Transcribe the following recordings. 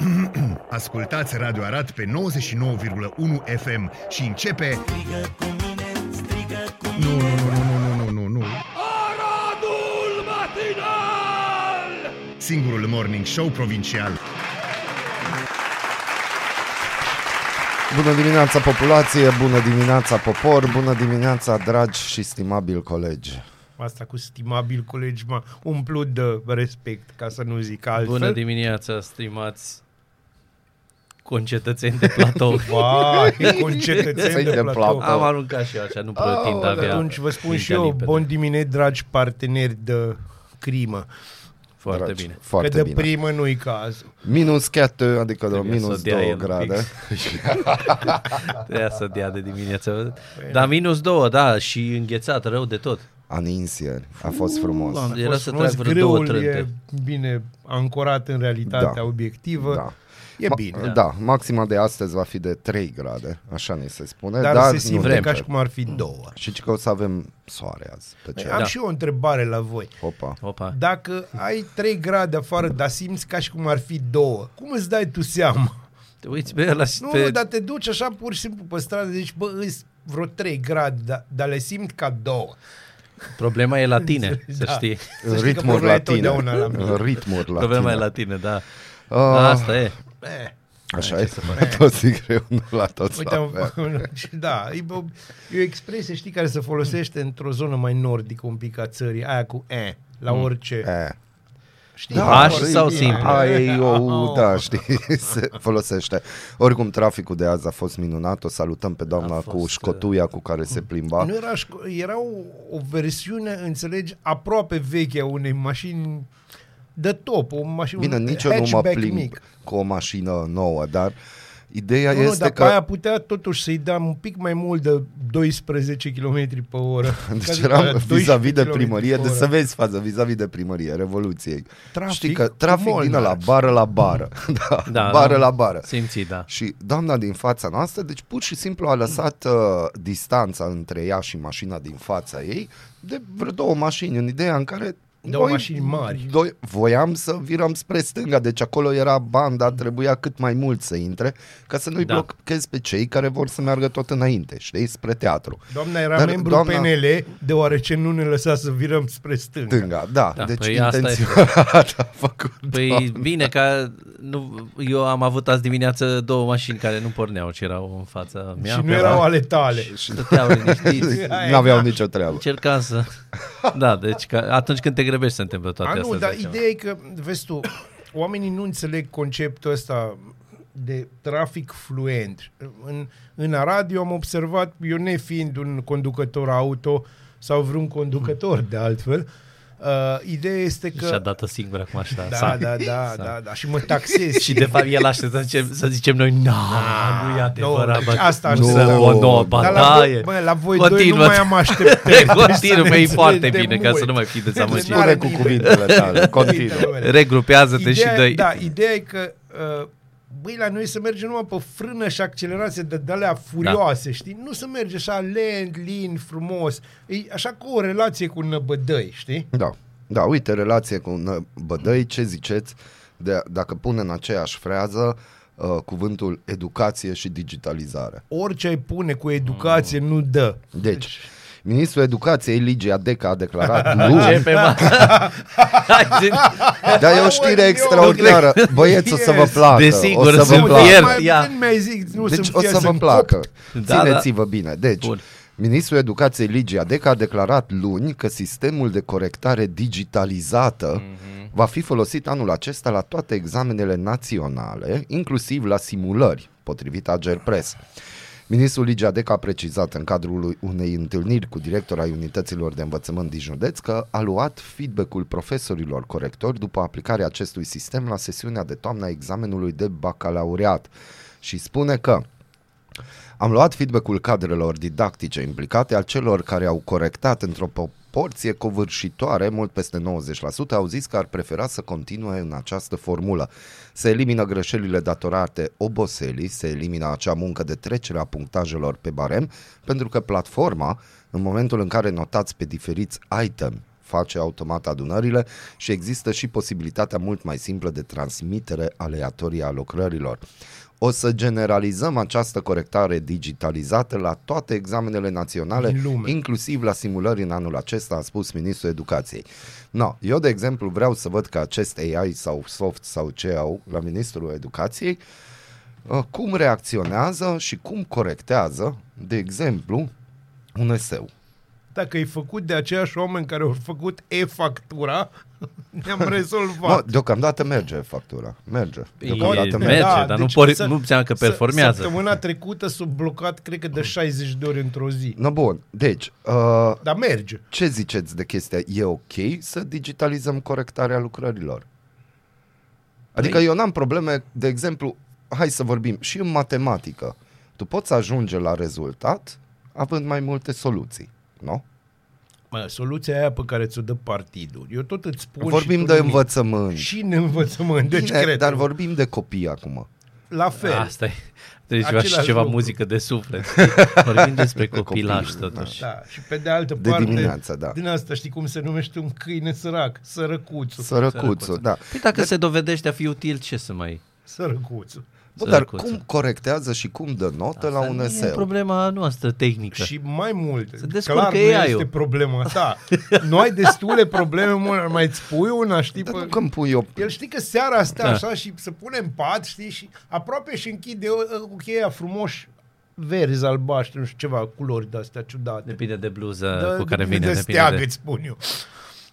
Ascultați Radio Arat pe 99,1 FM și începe... Strigă cu mine, strigă cu mine. Nu, nu, nu, nu, nu, nu, nu, nu. Aradul matinal! Singurul morning show provincial. Bună dimineața populație, bună dimineața popor, bună dimineața dragi și stimabili colegi. Asta cu stimabil colegi m-a umplut de respect, ca să nu zic altfel. Bună dimineața, stimați concetățeni de platou. Vai, concetățeni de de platou. platou. Am aruncat și eu așa, nu pretind Aoleu, avea. Atunci vă spun și mintea eu, limpede. bun dimineață, dragi parteneri de crimă. Foarte Dragi, bine. Foarte că de bine. primă nu-i cazul. Minus 4, adică de Trebuie să minus dea 2 el un grade. Trebuia să dea de dimineață. Dar minus două, da, și înghețat, rău de tot. Aninsie, a fost frumos. Doamne, A Era fost să frumos, trag vreo două grâul e trânte. bine ancorat în realitatea Da. obiectivă. Da. E Ma- bine. Da. maxima de astăzi va fi de 3 grade, așa ne se spune. Dar, dar se nu simte vrem. ca și cum ar fi două. Și că o să avem soare azi pe cer. Am Da. și eu o întrebare la voi. Opa. Opa. Dacă ai 3 grade afară, dar simți ca și cum ar fi două, cum îți dai tu seama? Te uiți pe ăla și Nu, pe... nu, dar te duci așa pur și simplu pe stradă, zici, bă, îs vreo 3 grade, dar, dar le simt ca două. Problema e la tine, să Da. știi. Să știi că Ritmuri problema la e tine. totdeauna la mine. Ritmuri la Problema tine. e la tine, da. Ah, Asta e. Eh, Așa e, la toți e greu, nu la toți Uite, la fel. am, da, e o, e o expresie, știi, care se folosește într-o zonă mai nordică un pic a țării, aia cu e, la orice. E. Știi? Da, Aș Foarte sau bine. simplu? Aia e o, Oh. da, știi, se folosește. Oricum, traficul de azi a fost minunat, o salutăm pe doamna A cu fost, școtuia cu care se plimba. Nu era, șco- era o, o versiune, înțelegi, aproape veche a unei mașini de top, o mașină, Bine, un nici eu nu mă hatchback plimb mic. cu o mașină nouă, dar ideea Nu, nu, este dar că... pe aia putea totuși să-i dăm un pic mai mult de 12 km pe oră. Deci Ca să- eram 12 vis-a-vis de km primărie, pe deci oră. să vezi faza vis-a-vis de primărie, Revoluției. Trafic Știi că cu trafic Molnar. vine la bară la bară. da, Da, bară da. la bară. Simți, da. Și doamna din fața noastră, deci pur și simplu a lăsat uh, distanța între ea și mașina din fața ei de vreo două mașini, în ideea în care Două mașini mari. Doi, voiam să virăm spre stânga, deci acolo era banda, trebuia cât mai mult să intre, ca să nu-i Da. blochezi pe cei care vor să meargă tot înainte, știi, spre teatru. Doamna era Dar membru doamna- PNL, deoarece nu ne lăsa să virăm spre stânga. Stânga, da, Da, deci păi asta intenționat a făcut. Păi doamna. bine, că nu, eu am avut azi dimineață două mașini care nu porneau, ci erau în fața mea. și nu pe erau la- ale tale. Stăteau liniștiți. Nu aveau nicio treabă. Încercam să... Da, deci că atunci când te grăbești se întâmplă toate A, astea. nu, dar îți dai ideea e că, vezi tu, oamenii nu înțeleg conceptul ăsta de trafic fluent. În, în Arad eu am observat, eu nefiind un conducător auto sau vreun conducător de altfel, uh, ideea este seama. Și-a că... dat-o singur acum așa. Da, s-a- da, da, s-a- da, da, și mă taxez. Și de fapt el aștept să zicem, să zicem noi, nu, nu e adevărat, deci bă, asta nu așteptam. să o nouă Dar la bataie. voi, bă, la voi doi nu Continuă. mai am așteptări. Continuă, Să că ne e foarte înțelegem bine, de ca să mult. nu mai fii dezamăgit. N-are Spune cu nimeni. cuvintele tale, continuă. Cuvintele mele. Regrupează-te și dă Da, ideea e că uh, băi, la noi să merge numai pe frână și accelerație de alea furioase, da. știi? Nu să merge așa lent, lin, frumos. E așa cu o relație cu năbădăi, știi? Da, da, uite, relație cu un bădăi, ce ziceți de, dacă pune în aceeași frează uh, cuvântul educație și digitalizare? Orice ai pune cu educație nu dă. Deci, Ministrul Educației, Ligia Deca, a declarat luni, Începe, mă. Hai, zi- dar e o știre Aoleu, extraordinară. Băieți, o să vă Yes. placă. Desigur, o să sunt vă fier. placă. mai, ia. când mi-ai zis, nu Deci să o să vă sunt placă. copt. Da, Țineți-vă bine. Deci, Bun. Ministrul Educației Ligia Deca a declarat luni că sistemul de corectare digitalizată Mhm. va fi folosit anul acesta la toate examenele naționale, inclusiv la simulări, potrivit Ager Press. Ministrul Ligia Deca a precizat în cadrul unei întâlniri cu directora ai unităților de învățământ din județ că a luat feedback-ul profesorilor corectori după aplicarea acestui sistem la sesiunea de toamnă a examenului de bacalaureat și spune că am luat feedback-ul cadrelor didactice implicate, al celor care au corectat într-o proporție covârșitoare, mult peste 90%, au zis că ar prefera să continue în această formulă. Se elimină greșelile datorate oboselii, se elimină acea muncă de trecere a punctajelor pe barem, pentru că platforma, în momentul în care notați pe diferiți item face automat adunările și există și posibilitatea mult mai simplă de transmitere aleatorie a lucrărilor. O să generalizăm această corectare digitalizată la toate examenele naționale, Din lume. inclusiv la simulări în anul acesta, a spus Ministrul Educației. No, eu, de exemplu, vreau să văd că acest AI sau soft sau ce au la Ministrul Educației uh, cum reacționează și cum corectează, de exemplu, un eseu. Dacă e făcut de aceiași oameni care au făcut e-factura, ne-am No, rezolvat. deocamdată merge factura. Merge. E, Deocamdată merge, merge. dar nu deci pori- să- nu înseamnă că să- performează. Săptămâna trecută s-a blocat, cred că de 60 de ori într-o zi. No, bun. Deci, uh, Dar merge. ce ziceți de chestia? E ok să digitalizăm corectarea lucrărilor? Adică Păi- eu n-am probleme, de exemplu, hai să vorbim, și în matematică. Tu poți ajunge la rezultat având mai multe soluții, nu? Mă, soluția aia pe care ți-o dă partidul. Eu tot îți spun Vorbim și tu de nimic. învățământ. Și în învățământ. Deci Bine, cred. dar vorbim de copii acum. La fel. Asta e. Trebuie ceva și Același ceva lucru. muzică de suflet. Vorbim despre copilaj copii, totuși. Da, și pe de altă De parte, dimineață, da. din asta știi cum se numește un câine sărac? Sărăcuțul. Sărăcuțul, da. Păi dacă se dovedește a fi util, ce să mai... Sărăcuțul. Bă, dar Sărăcuțul. cum corectează și cum dă notă la un Nu e eseu? problema noastră tehnică. Și mai mult, Se descurcă clar nu AI-ul. este problema ta. Nu ai destule probleme, mă, mai îți pui una, știi? Dar Pe... nu că îmi pui eu... El știi că seara stă Da. așa și se pune în pat, știi, și aproape și închide o- cu cheia frumoși verzi, albaștri, nu știu, ceva, culori de-astea ciudate. Depinde de bluză Da, cu care depinde vine. de depinde steag, de... îți spun eu.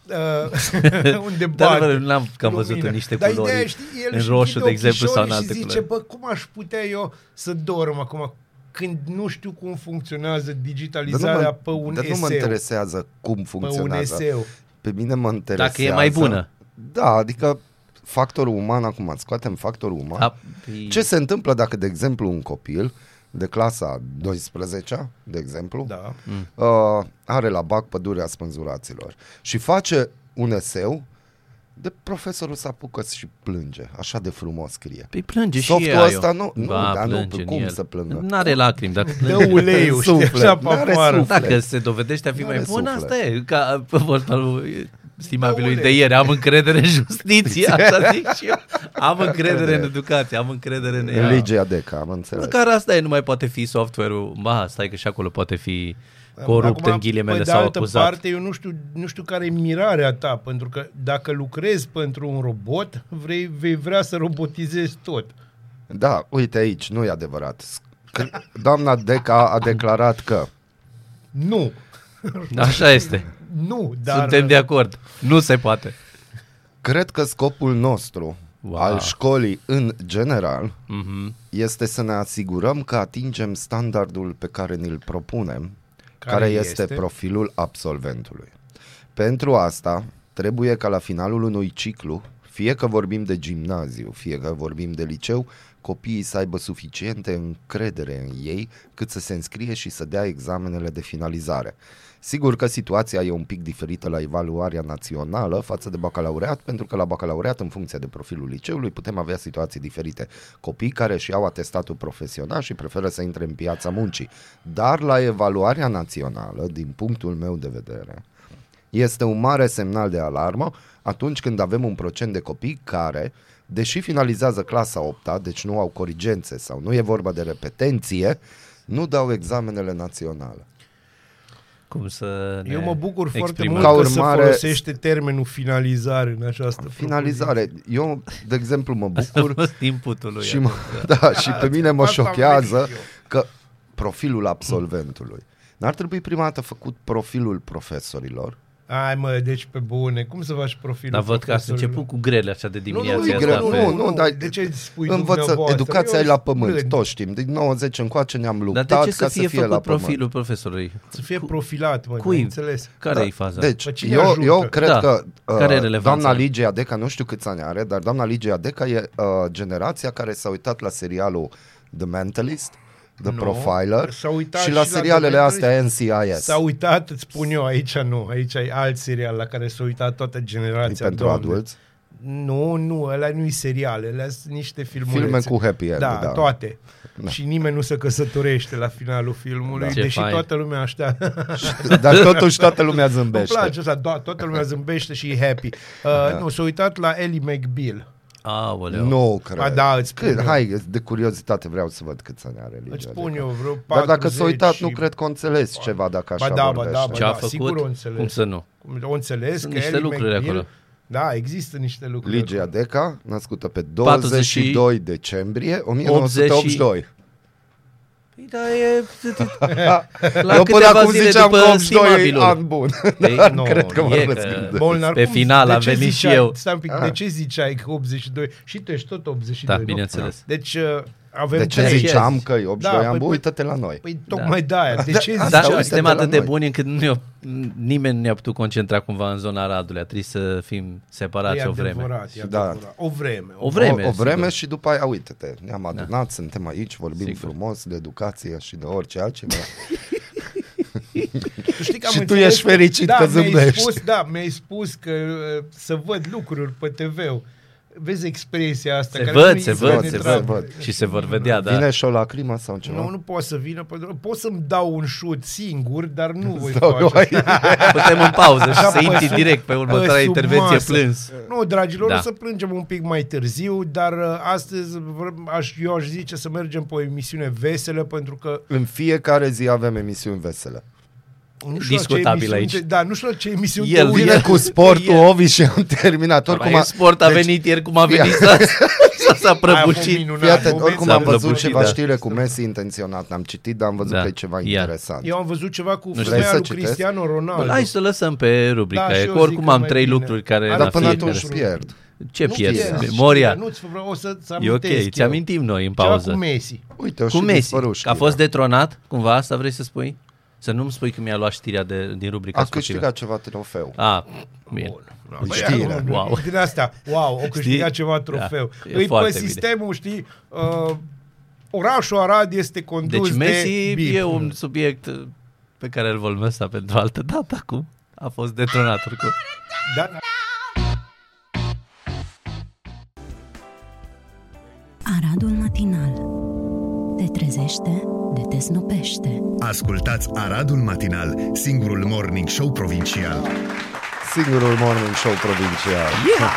Uh, unde Dar, bate bă, n-am cam văzut lumina. în niște Dar culori, ideea, știi, el în își roșu, închide de exemplu, sau în ochișorii alte și zice, culori. bă, cum aș putea eu să dorm acum când nu știu cum funcționează Dar nu digitalizarea mă, pe un dar eseu. nu mă interesează cum pe un funcționează. eseu. Pe mine mă interesează... Dacă e mai bună. Da, adică factorul uman, acum scoatem factorul uman. Da, păi- Ce se întâmplă dacă, de exemplu, un copil de clasa 12 de exemplu, Da. uh, are la bac pădurea spânzuraților și face un eseu de profesorul se apucă și plânge, așa de frumos scrie. Păi plânge și Softul AI-ul. ăsta nu- nu, ba, dar nu, plânge în cum el. să plângă? N-are lacrimi, dar Dă plânge. uleiul, știi, Suflet, așa pe n-are afară. suflet. Dacă se dovedește a fi N-are mai bun, suflet. asta e. Ca pe vorba lui stimabilului Da, de ulei. ieri, am încredere în justiție, asta zic și eu. Am încredere în educație, am încredere în În ea. legea DECA, am înțeles. Măcar asta e, nu mai poate fi software-ul. Ba, stai că și acolo poate fi corupt Acum, în ghilimele pe de sau altă acuzat. parte, eu nu știu, nu știu care e mirarea ta, pentru că dacă lucrezi pentru un robot, vrei, vei vrea să robotizezi tot. Da, uite aici, nu e adevărat. Când doamna Deca a declarat că Nu, Așa este. Nu, dar... Suntem de acord. Nu se poate. cred că scopul nostru Wow. al școlii în general Mhm. este să ne asigurăm că atingem standardul pe care ni-l propunem, care, Care este? este? este profilul absolventului. Pentru asta, trebuie ca la finalul unui ciclu, fie că vorbim de gimnaziu, fie că vorbim de liceu, copiii să aibă suficiente încredere în ei cât să se înscrie și să dea examenele de finalizare. Sigur că situația e un pic diferită la evaluarea națională față de bacalaureat, pentru că la bacalaureat, în funcție de profilul liceului, putem avea situații diferite. Copii care își iau atestatul profesional și preferă să intre în piața muncii. Dar la evaluarea națională, din punctul meu de vedere, este un mare semnal de alarmă atunci când avem un procent de copii care, deși finalizează clasa 8 deci nu au corigențe sau nu e vorba de repetenție, nu dau examenele naționale. Cum să ne Eu mă bucur foarte exprimăm. mult Ca că urmare- se folosește termenul finalizare în această Finalizare. Eu, de exemplu, mă bucur A fost inputul lui. și, mă, da, și pe mine mă Asta am șochează venit eu. că profilul absolventului. N-ar trebui prima dată făcut profilul profesorilor? Ai mă, deci pe bune, cum să faci profilul Dar văd că ați profesorilor? început cu grele așa de dimineață. nu, e asta greu, pe- nu, nu, dar de ce spui Învăță, dumneavoastră? educația Eu e la pământ, plâng. toți știm. Din 90 încoace ne-am Dar luptat de ce să ca fie, să fie făcut la pământ. profilul profesorului? Să fie profilat, mă, Cui? ai înțeles? Care e faza? Deci, Pe cine eu, ajută? eu cred Da. că Care e uh, relevanța? doamna Ligia Deca, nu știu câți ani are, dar doamna Ligia Deca e uh, generația care s-a uitat la serialul The Mentalist, The Nu, Profiler s-a uitat și și la la serialele The astea NCIS. S-a uitat, îți spun eu, aici nu, aici e alt serial la care s-a uitat toată E generația. pentru Doamne. adulți. Nu, nu, ăla nu-i serial, ăla sunt niște filmulețe. Filme cu happy end, da, da. toate. Da. Și nimeni nu se căsătorește la finalul filmului, Da. da. Ce deși fain. toată lumea așteaptă. Dar totuși toată lumea Îmi zâmbește. place asta, da, toată lumea zâmbește și e happy. Uh, Nu, s-a uitat la Ellie McBeal. Aoleu. Nu cred. Ba da, îți spun Cât? eu. Hai, de curiozitate vreau să văd câți ani are Îți Ligia spun Deca. eu vreo 40 Dar dacă s-a uitat, și... nu cred că o înțeles ceva dacă așa Ba da, ba vorbește. da, ba Ce a da, făcut? sigur o înțeles. Cum să nu? O înțeles Sunt că niște Ellie lucruri McBeal, acolo. Da, există niște lucruri. Ligia acolo. Deca, născută pe 22 decembrie 1982. Păi da, e... La Eu până câteva acum zile ziceam după că 82 e stimabilul. an bun. Ei, Dar nu, cred că mă e că- răzgândesc. Molnar, Pe cum- final de am ce venit ziceai- și eu. Stai un pic, Ah. de ce ziceai că 82? Și tu ești tot 82, Da, nu? bineînțeles. Deci uh, avem De ce trei. ziceam că e 82 Da, ani păi- bun? Uită-te la noi. Păi tocmai de aia. De ce Dar ziceai? uite-te suntem la atât de noi. buni încât nu ne nimeni nu ne-a putut concentra cumva în zona Radului. A trebuit să fim separați E o vreme. adevărat, e Da. adevărat. O vreme. O vreme, o, o vreme sigur. și după aia, uite-te, ne-am adunat, suntem aici, vorbim Sigur. frumos de educație și de orice altceva. Tu știi că am Și tu înțeles ești fericit da, că mi-ai zâmbești. Spus, da, mi-ai spus că uh, să văd lucruri pe TV-ul. Vezi expresia asta? Se care văd, nu-i se văd, se penetrabilă. văd. Și se vor vedea, da. Vine și o lacrimă sau ceva? Nu, nu poate să vină, pentru că pot să-mi dau un șut singur, dar nu voi Sau nu face ai- asta. Putem în pauză și Așa să pe intri sub- direct pe următoarea pe sub intervenție masă. plâns. Nu, dragilor, Da. o să plângem un pic mai târziu, dar uh, astăzi vr- aș, eu aș zice să mergem pe o emisiune veselă, pentru că În fiecare zi avem emisiuni vesele. Nu știu la ce Discutabil emisiuni aici. te- Da, nu știu la ce emisiuni El te vine uiți. Vine cu sportul, Ovi și am terminat. Oricum, Oricum, a- sport a deci, venit ieri cum a venit să, să s-a Aia a fost prăbucit. minunat. Fii atent, moment oricum s-a am văzut prăbușit, ceva da. știre cu Messi intenționat. N-am citit, dar am văzut Da. că e ceva Ia. interesant. Eu am văzut ceva cu știu. femeia Vrei să lui citesc? Cristiano Ronaldo. Bă, Hai să lăsăm pe rubrica, Da, e și că eu oricum zic că am mai trei bine. lucruri care Dar n-ar Dar până fi atunci interesant. pierd. Ce Nu pierzi? știu, Memoria. Nu-ți vreau o să E ok, amintesc ți eu. amintim noi în Ceva pauză. cu Messi. Uite, o Cu și Messi, dispărut că a știrea. fost detronat, cumva, asta vrei să spui? Să nu-mi spui că mi-a luat știrea de, din rubrica A sportivă. câștigat ceva trofeu. A, bine. Băi, Știre. nu, Wow. Din astea, wow, o câștigat Știi? ceva trofeu. Da, e Îi pe foarte bine. sistemul, știi, uh, orașul Arad este condus Deci Messi de BIP. e un subiect uh, pe care îl vom lăsa pentru altă dată acum. A fost detronat oricum. Da? Aradul matinal. Te trezește, de te snopește. Ascultați Aradul Matinal, singurul morning show provincial. Singurul morning show provincial. Yeah.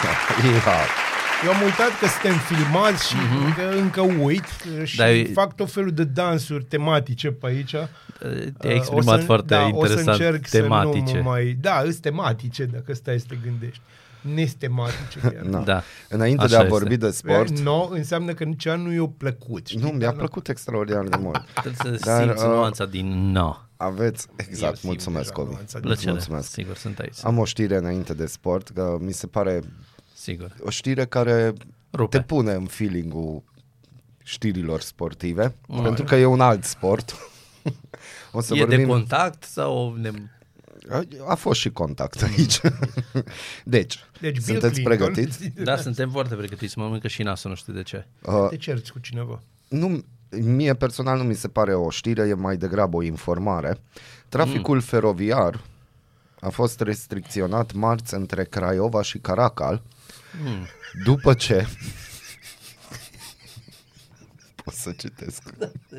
Eu am uitat că suntem filmați și că încă uit uh, și Dar e- fac tot felul de dansuri tematice pe aici. Te-ai Uh, exprimat o să, foarte da, interesant. O să încerc tematice. să nu mă mai... Da, sunt tematice, dacă stai să te gândești. Nestematice chiar. Na. Da. Înainte Așa de a este. vorbi de sport, No, înseamnă că ceva nu i-a plăcut. știi? nu, mi-a Dar plăcut extraordinar de mult. Trebuie să Dar, simți uh, nuanța din no. Aveți, exact, simt mulțumesc, deja Ovi. nuanța din- Plăcere. Mulțumesc. Sigur, sunt aici. Am o știre înainte de sport, că mi se pare Sigur. o știre care Rupe. te pune în feeling-ul știrilor sportive, pentru că e un alt sport. o să e vorbim... de contact sau ne... A, a fost și contact aici. deci, Deci Bill sunteți Clinton- pregătiți? Da, suntem foarte pregătiți. Mă mănâncă și nasul, nu știu de ce. Uh, Te cerți cu cineva. nu, mie personal nu mi se pare o știre, e mai degrabă o informare. Traficul Mm. feroviar a fost restricționat marți între Craiova și Caracal Mm. după ce pot să citesc.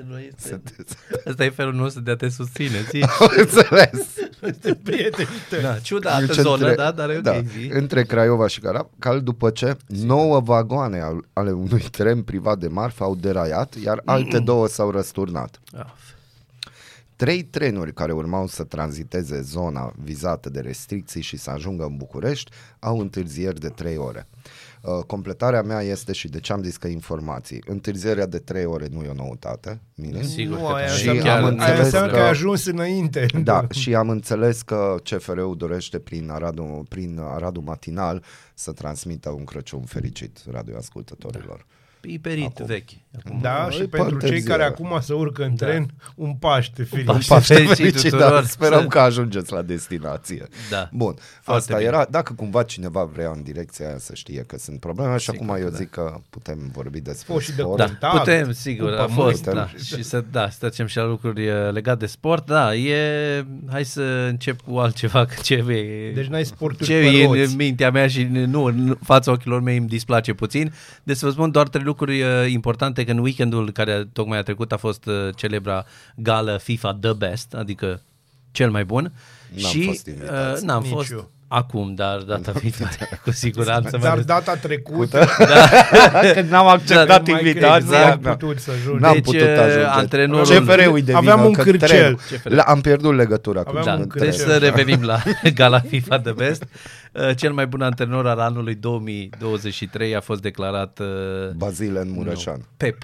Nu este... Să- Asta e felul nostru de a te susține, zi. Am înțeles. Este prietenii tăi. Da, ciudată Deci zonă, între- da, dar e ok, da, zi. între Craiova și Caracal după ce nouă vagoane al- ale unui tren privat de marfă au deraiat, iar alte două s-au răsturnat. Ah, Trei trenuri care urmau să tranziteze zona vizată de restricții și să ajungă în București au întârzieri de trei ore. Uh, completarea mea este și de ce am zis că informații. Întârzierea de trei ore nu e o noutate. Mine. Sigur Nu, că aia și înseamnă, am aia înțeles înseamnă că că- ai ajuns înainte. Da, și am înțeles că CFR-ul dorește prin Aradul, prin Aradul Matinal să transmită un Crăciun fericit radioascultătorilor. piperit Acum. vechi. Acum. Da, Îi și pentru cei pantezi care iară. acum se urcă în Da. tren, un Paște fericit. Paște Paște fericit fericit, tuturor. dar sperăm Să- că ajungeți la destinație. Da. Bun, Foarte asta bine. era, dacă cumva cineva vrea în direcția aia să știe că sunt probleme, și Sigur acum eu că da. zic că putem vorbi despre Fost și de sport. Da, Contact, putem, sigur, cu a fost, pământ. da. Și să, da, să trecem și la lucruri uh, legate de sport. Da, e, hai să încep cu altceva, că ce e, Deci n-ai sporturi ce pe e roți. în mintea mea și nu, în fața ochilor mei îmi displace puțin. Deci să vă spun doar trei lucruri uh, importante, că în weekendul care tocmai a trecut a fost uh, celebra gală FIFA The Best, adică cel mai bun. N-am și fost invitați. uh, n-am Nici fost eu. Acum, dar data viitoare, cu siguranță. mai Dar ales- data trecută Când n-am acceptat Da, mai invitația, N-ai da. putut să ajungi. N-am Deci, putut uh, ajunge. antrenorul- CFR-ul de Aveam vină, un că cârcel. tren. CFR. La- Am pierdut legătura cu Aveam Da, un tren. deci cârcel. să revenim la gala FIFA The Best. Uh, Cel mai bun antrenor al anului 2023 a fost declarat uh, Bazile în Mureșan. Pep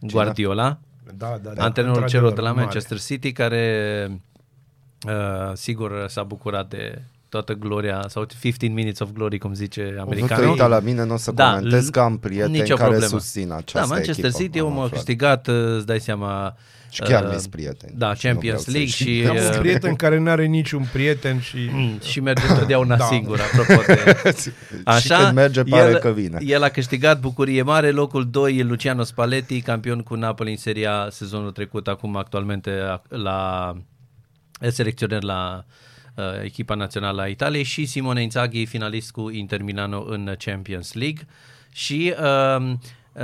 Guardiola, Da, da, da, antrenorul celor de la mare. Manchester City, care uh, sigur s-a bucurat de toată gloria sau 15 minutes of glory, cum zice Nu te americanul. uita la mine, nu o să Da, comentez l- că am prieteni nicio care problemă. susțin această Da, Manchester echipă. City am omul a aflat. câștigat, uh, îți dai seama... Și chiar uh, mi-s prieteni. Da, Și nu Champions vreau să League știi. și... Am un uh, prieten care nu are niciun prieten și... Mm, și merge totdeauna Da. singur, apropo de... Și când merge, pare el, că vine. El a câștigat bucurie mare, locul 2 e Luciano Spalletti, campion cu Napoli în Serie A sezonul trecut, acum actualmente la e selecționer la uh, echipa națională a Italiei și Simone Inzaghi, finalist cu Inter Milano în Champions League. Și uh,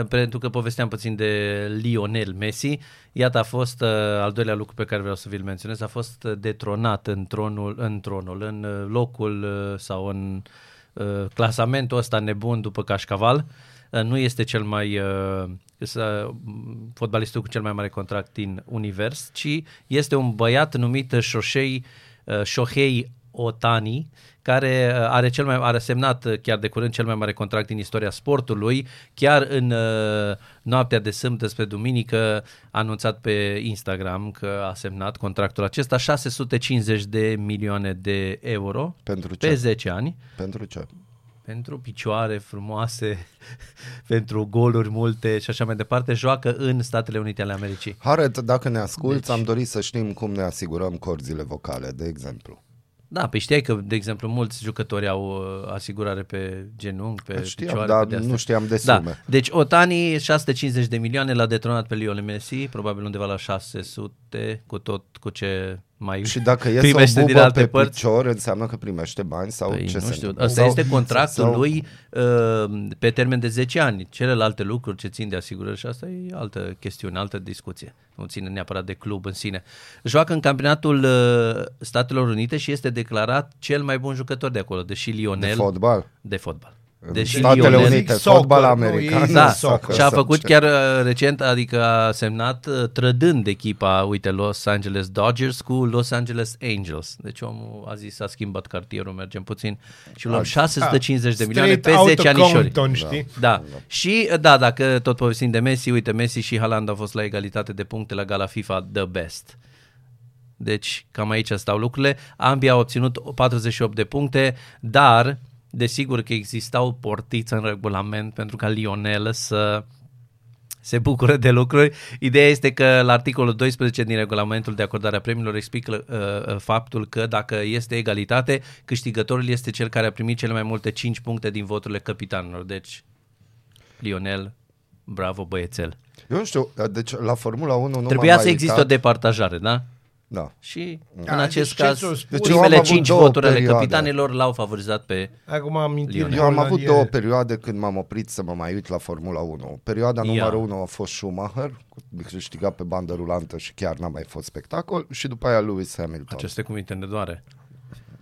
pentru că povesteam puțin de Lionel Messi, iată a fost uh, al doilea lucru pe care vreau să vi-l menționez, a fost uh, detronat în tronul, în tronul, în uh, locul uh, sau în uh, clasamentul ăsta nebun după cașcaval. Uh, nu este cel mai uh, să, m, fotbalistul cu cel mai mare contract din univers, ci este un băiat numit Shohei, uh, Shohei Otani, care uh, are cel mai are semnat uh, chiar de curând cel mai mare contract din istoria sportului, chiar în uh, noaptea de sâmbătă spre duminică a anunțat pe Instagram că a semnat contractul acesta 650 de milioane de euro Pentru ce? pe 10 ani Pentru ce? Pentru picioare frumoase, pentru goluri multe și așa mai departe, joacă în Statele Unite ale Americii. Haret, dacă ne asculti, Deci- am dorit să știm cum ne asigurăm corzile vocale, de exemplu. Da, pe știai că, de exemplu, mulți jucători au uh, asigurare pe genunchi, pe Știam, picioare, dar pe de-astea. nu știam de Da, sume. deci Otani 650 de milioane l-a detronat pe Lionel Messi, probabil undeva la 600 cu tot cu ce mai Și dacă e primește să o din bubă alte pe părți. picior, înseamnă că primește bani sau Păi, ce nu se știu, întâmplă? ăsta Sau- este contractul sau- lui uh, pe termen de 10 ani. Celelalte lucruri ce țin de asigurări și asta e altă chestiune, altă discuție. Nu ține neapărat de club în sine. Joacă în campionatul uh, Statelor Unite și este declarat cel mai bun jucător de acolo, deși Lionel... De fotbal. De fotbal. În Deși Statele Lionel, Unite, Soccer, fotbal nu, american. e- da, soccer și a sau făcut ce? chiar uh, recent, adică a semnat uh, trădând echipa, uite, Los Angeles Dodgers cu Los Angeles Angels. Deci omul a zis, a schimbat cartierul, mergem puțin și luăm 650 de milioane Ah, Straight pe outta 10 anișori. Compton, știi? Da. Și da, dacă tot povestim de Messi, uite, Messi și Haaland au fost la egalitate de puncte la gala FIFA The Best. Deci, cam aici stau lucrurile. Ambii au obținut 48 de puncte, dar desigur că existau portiți în regulament pentru ca Lionel să se bucură de lucruri. Ideea este că la articolul 12 din regulamentul de acordare a premiilor explică uh, uh, faptul că dacă este egalitate, câștigătorul este cel care a primit cele mai multe 5 puncte din voturile capitanilor. Deci, Lionel, bravo băiețel. Eu nu știu, deci la Formula 1 nu Trebuia m-am să mai existe o uitat. departajare, da? Da. Și Da, în acest deci ce caz, ți-o spun? Deci eu am primele avut 5 două voturi ale perioade. capitanilor l-au favorizat pe... Acum am Lionel. Eu am avut două perioade când m-am oprit să mă mai uit la Formula 1. Perioada Ia. numărul 1 a fost Schumacher, câștigat pe bandă rulantă și chiar n-a mai fost spectacol, și după aia Lewis Hamilton. Aceste cuvinte ne doare.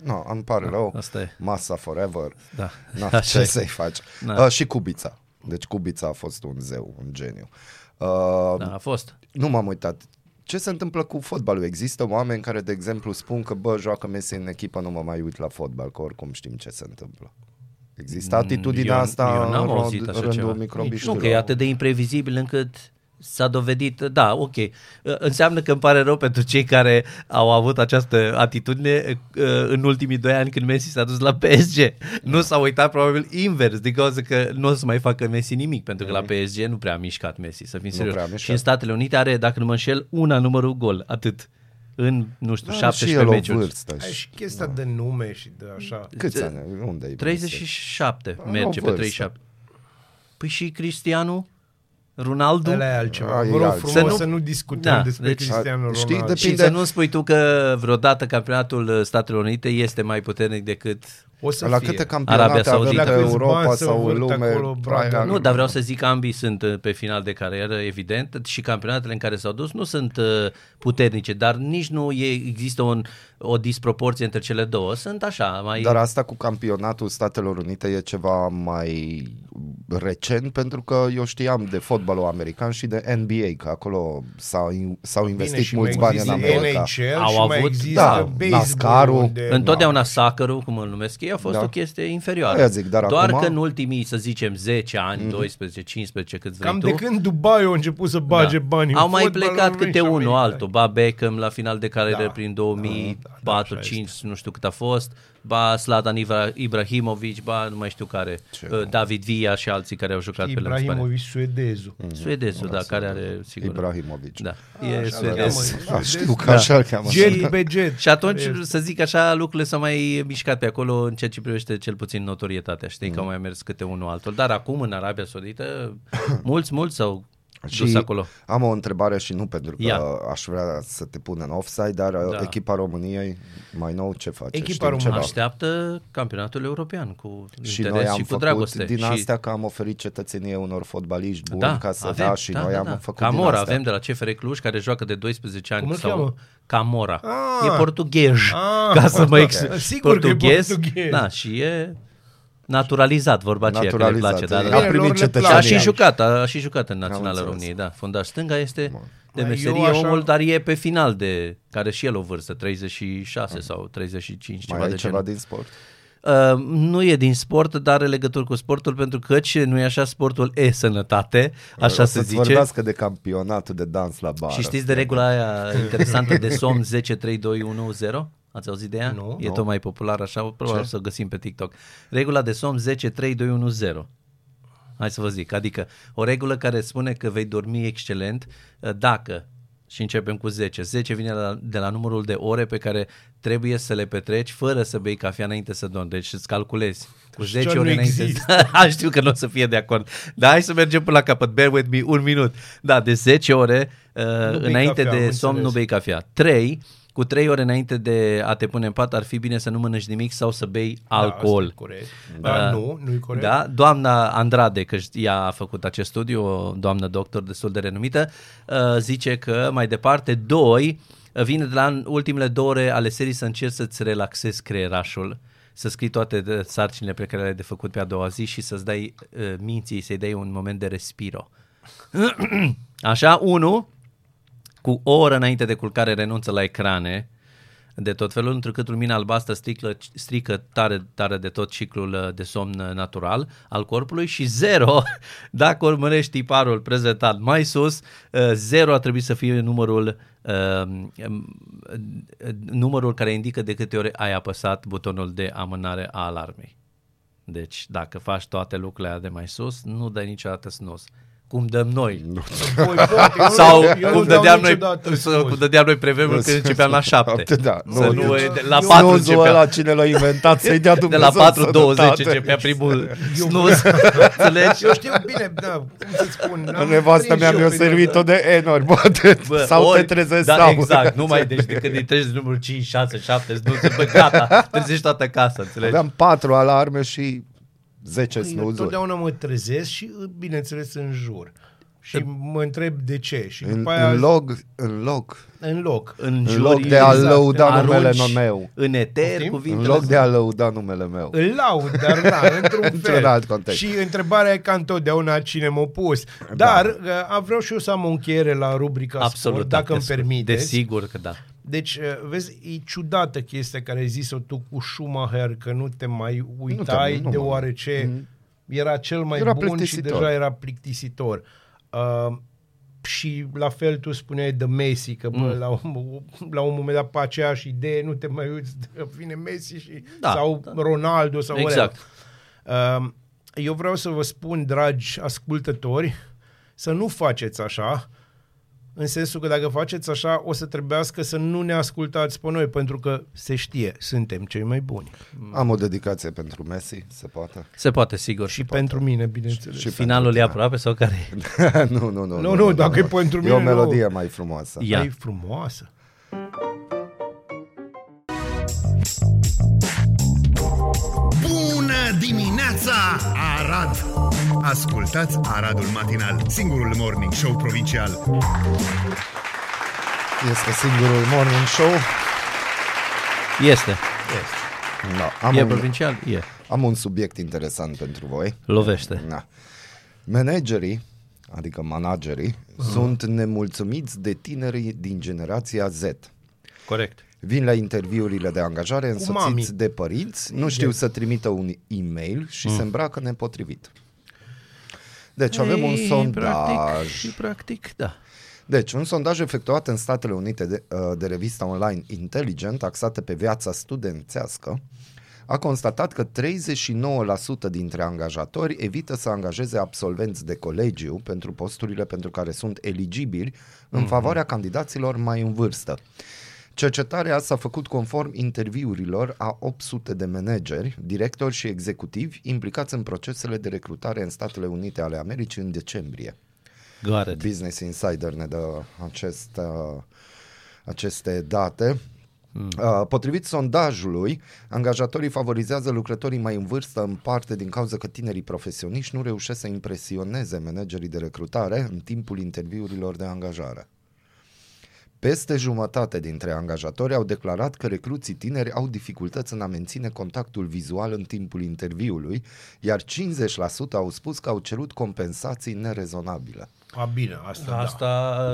Nu, îmi pare rău. Asta e. Massa forever. Da. Na, Așa ce e. să-i faci? Da. Uh, și Kubica. Deci Kubica a fost un zeu, un geniu. Uh, Da, a fost. Nu m-am uitat. Ce se întâmplă cu fotbalul? Există oameni care, de exemplu, spun că, bă, joacă Messi în echipă, nu mă mai uit la fotbal, că oricum știm ce se întâmplă. Există atitudinea eu, asta eu n-am în auzit rând- așa rândul ceva. Nu, microbiștilor? că e atât de imprevizibil încât S-a dovedit, da, ok. Uh, Înseamnă că îmi pare rău pentru cei care au avut această atitudine uh, în ultimii doi ani când Messi s-a dus la PSG. Nu s-au uitat probabil invers, din cauza că nu o să mai facă Messi nimic, pentru că la PSG nu prea a mișcat Messi, să fim serios. prea a mișcat. Și în Statele Unite are, dacă nu mă înșel, una numărul gol, atât. În, nu știu, Are 17 și el o meciuri. vârstă. Ai și- și chestia de nume și de așa. Câți ani? Unde e? 37 Are o merge pe vârstă. 37. Păi și Cristiano? Ronaldo? Ăla e altceva. Ai Vă rog altceva. frumos Să să nu- nu, discutăm Da, despre deci- Cristiano Știi, Ronaldo. de- Și Depinde- să nu spui tu că vreodată campionatul Statelor Unite este mai puternic decât... o să La fie. câte Arabia campionate avem Saudită. pe La câți Europa bani se sau în învârt lume? acolo, brother? aia- Nu, dar vreau să zic că ambii sunt uh, pe final de carieră, evident, și campionatele în care s-au dus nu sunt uh, puternice, dar nici nu e, există un, o disproporție între cele două. Sunt așa, mai... Dar asta cu campionatul Statelor Unite e ceva mai recent pentru că eu știam de fotbalul american și de NBA, că acolo s-au, s-au investit Bine, și mulți mai bani în există America. NHL Au și mai avut- există da, baseball NASCAR-ul. unde- Întotdeauna soccer cum îl numesc ei, a fost Da. o chestie inferioară. Aia zic, dar Doar acum- că în ultimii, să zicem, 10 ani, 12, 15, cât vrei Cam tu, de când Dubai a început să bage da. bani în Au mai fotbal, plecat au venit câte și unul America. altul, ba Beckham la final de carieră Da. prin Da, da, 2004, așa 5, nu știu cât a fost, ba Zlatan Ibra- Ibrahimovic, ba nu mai știu care, uh, David Villa și alții care au jucat pe lângă spate. Ibrahimovic suedezul. Suedezul, da, care are, sigur. Ibrahimovic. Da, e așa suedez. cheamă, Da, suedez. știu că așa îl cheamă. Jet pe jet. Și atunci, Care este- să zic așa, lucrurile s-au mai mișcat pe acolo în ceea ce privește cel puțin notorietatea. Știi Mm. că au mai mers câte unul altul. Dar acum, în Arabia Saudită, mulți, mulți s-au Și dus acolo. am o întrebare și nu pentru că Ia. aș vrea să te pun în offside, dar Da. da. echipa României mai nou ce face? Echipa Știm română ceva? Așteaptă campionatul european cu Și interes noi am și cu făcut dragoste. din și astea că am oferit cetățenie unor fotbaliști buni da, ca să avem, da și noi am făcut din Camora astea. avem de la CFR Cluj care joacă de 12 ani Cum îl sau cheamă? Camora. Ah. e portughez. Ah, ca să mă ex... Sigur că e portughez. portughez. Da, și e naturalizat vorba aceea că le Naturalizat, place. e. Dar, A Bine, primit lor le Și a cetățenia. și jucat, a și jucat în Naționala înțeles. României, da. Fundaș stânga este de Mai, meserie eu așa- omul, dar e pe final de, care și el o vârstă, 36 sau 35, Mai ceva ai de ceva genul. din sport? Uh, nu e din sport, dar are legătură cu sportul, pentru că ce nu e așa, sportul e sănătate, așa o se să-ți zice. vorbească de campionatul de dans la bară. Și știți de regula aia interesantă de somn 10 3 2 1 0? Ați auzit de ea? Nu. E Nu. tot mai popular așa, probabil să o găsim pe TikTok. Regula de somn 10 3 2 1 0. Hai să vă zic, adică o regulă care spune că vei dormi excelent uh, dacă și începem cu 10. 10 vine la, de la numărul de ore pe care trebuie să le petreci fără să bei cafea înainte să dormi. Deci îți calculezi cu Deci 10 nu ore înainte. există. Ah, Știu că nu o să fie de acord. Dar hai să mergem până la capăt. Bear with me, un minut. Da, de 10 ore uh, bei înainte cafea, de am somn nu înțeles. bei cafea. 3. Cu 3 ore înainte de a te pune în pat ar fi bine să nu mănânci nimic sau să bei alcool. Da, asta e corect. Dar nu, nu e corect. Da, doamna Andrade, că ști- ea a făcut acest studiu, o doamnă doctor destul de renumită, uh, zice că mai departe, doi, uh, vine de la ultimele două ore ale serii să încerci să-ți relaxezi creierașul, să scrii toate de- sarcinile pe care le-ai de făcut pe a doua zi și să-ți dai uh, minții, să-i dai un moment de respiro. Așa, unu, cu o oră înainte de culcare renunță la ecrane de tot felul, întrucât lumina albastră strică, strică tare, tare de tot ciclul uh, de somn uh, natural al corpului și zero, dacă urmărești tiparul prezentat mai sus, uh, zero ar trebui să fie numărul uh, um, numărul care indică de câte ori ai apăsat butonul de amânare a alarmei. Deci, dacă faci toate lucrurile alea de mai sus, nu dai niciodată snus. Cum dăm noi. Voi poate, eu nu- Sau eu nu cum dau dădeam, noi, niciodată sau snus. cum dădeam noi pe vremuri când începeam la șapte. Da, Să nu, nu, eu- e de, la eu- patru Snuzul începea. ăla cine l-a inventat să-i dea De Dumnezeu la 4.20 sănătate. începea primul Eu- snus. Înțelegi? Eu știu bine, da, cum să spun. am Nevastă prins mea și eu mi-a pe servit-o de enori, bă, de, Bă, sau ori- te trezești da, sau. exact, nu mai deci de când îi treci de numărul 5, 6, 7, snus, bă, gata, trezești toată casa, înțelegi? Aveam patru alarme și 10 Eu snuzuri. totdeauna mă trezesc și, bineînțeles, în jur. Și mă întreb de ce. Și În, după aia, în loc, în loc, în loc. în, în jur, loc de exact, a lăuda arunci numele meu. În eter Poftim? cuvintele În loc de a lăuda numele meu. Îl laud, dar da, într-un Într-un fel. alt context. Și întrebarea e ca întotdeauna cine m-a pus. Dar da. vreau și eu să am o încheiere la rubrica Absolut, sport, da, dacă îmi des- permiteți. Desigur că da. Deci, uh, vezi, e ciudată chestia care ai zis-o tu cu Schumacher, că nu te mai uitai Nu te- nu mă- deoarece era cel mai Era bun și plictisitor. deja era plictisitor. Uh, și la fel tu spuneai de Messi, că bă, Mm. la, un, la un moment dat pe aceeași idee nu te mai uiți, de- vine Messi și, Da, sau da. Ronaldo sau Exact. whatever. Um, eu vreau să vă spun, dragi ascultători, să nu faceți așa, în sensul că dacă faceți așa, o să trebuiască să nu ne ascultați pe noi, pentru că se știe, suntem cei mai buni. Am o dedicație pentru Messi, se poate? Se poate, sigur. Și pentru mine, bineînțeles. Și Finalul e pentru aproape sau care? nu, nu, nu. Nu, nu, dacă e pentru E mine, o nu. melodie mai frumoasă. Ia. E frumoasă. Bună dimineața, Arad! Ascultați Aradul Matinal, singurul morning show provincial. Este singurul morning show. Este. Da, am, e un, provincial? E. am un subiect interesant pentru voi. Lovește. Da. Managerii, adică managerii, Mhm. uh-huh. sunt nemulțumiți de tinerii din generația Z. Corect. Vin la interviurile de angajare mami. însoțiți de părinți, nu știu să trimită un e-mail și Mm. se îmbracă nepotrivit. Deci avem un Ei, sondaj. Practic, și practic, da. Deci, un sondaj efectuat în Statele Unite de, uh, de revista online Intelligent, axată pe viața studențească, a constatat că 39% dintre angajatori evită să angajeze absolvenți de colegiu pentru posturile pentru care sunt eligibili în favoarea candidaților mai în vârstă. Cercetarea s-a făcut conform interviurilor a 800 de manageri, directori și executivi implicați în procesele de recrutare în Statele Unite ale Americii în decembrie. Got it. Business Insider ne dă acest, uh, aceste date. Mm. Uh, potrivit sondajului, angajatorii favorizează lucrătorii mai în vârstă în parte din cauza că tinerii profesioniști nu reușesc să impresioneze managerii de recrutare în timpul interviurilor de angajare. Peste jumătate dintre angajatori au declarat că recruții tineri au dificultăți în a menține contactul vizual în timpul interviului, iar 50% au spus că au cerut compensații nerezonabile. A, bine, asta, Asta,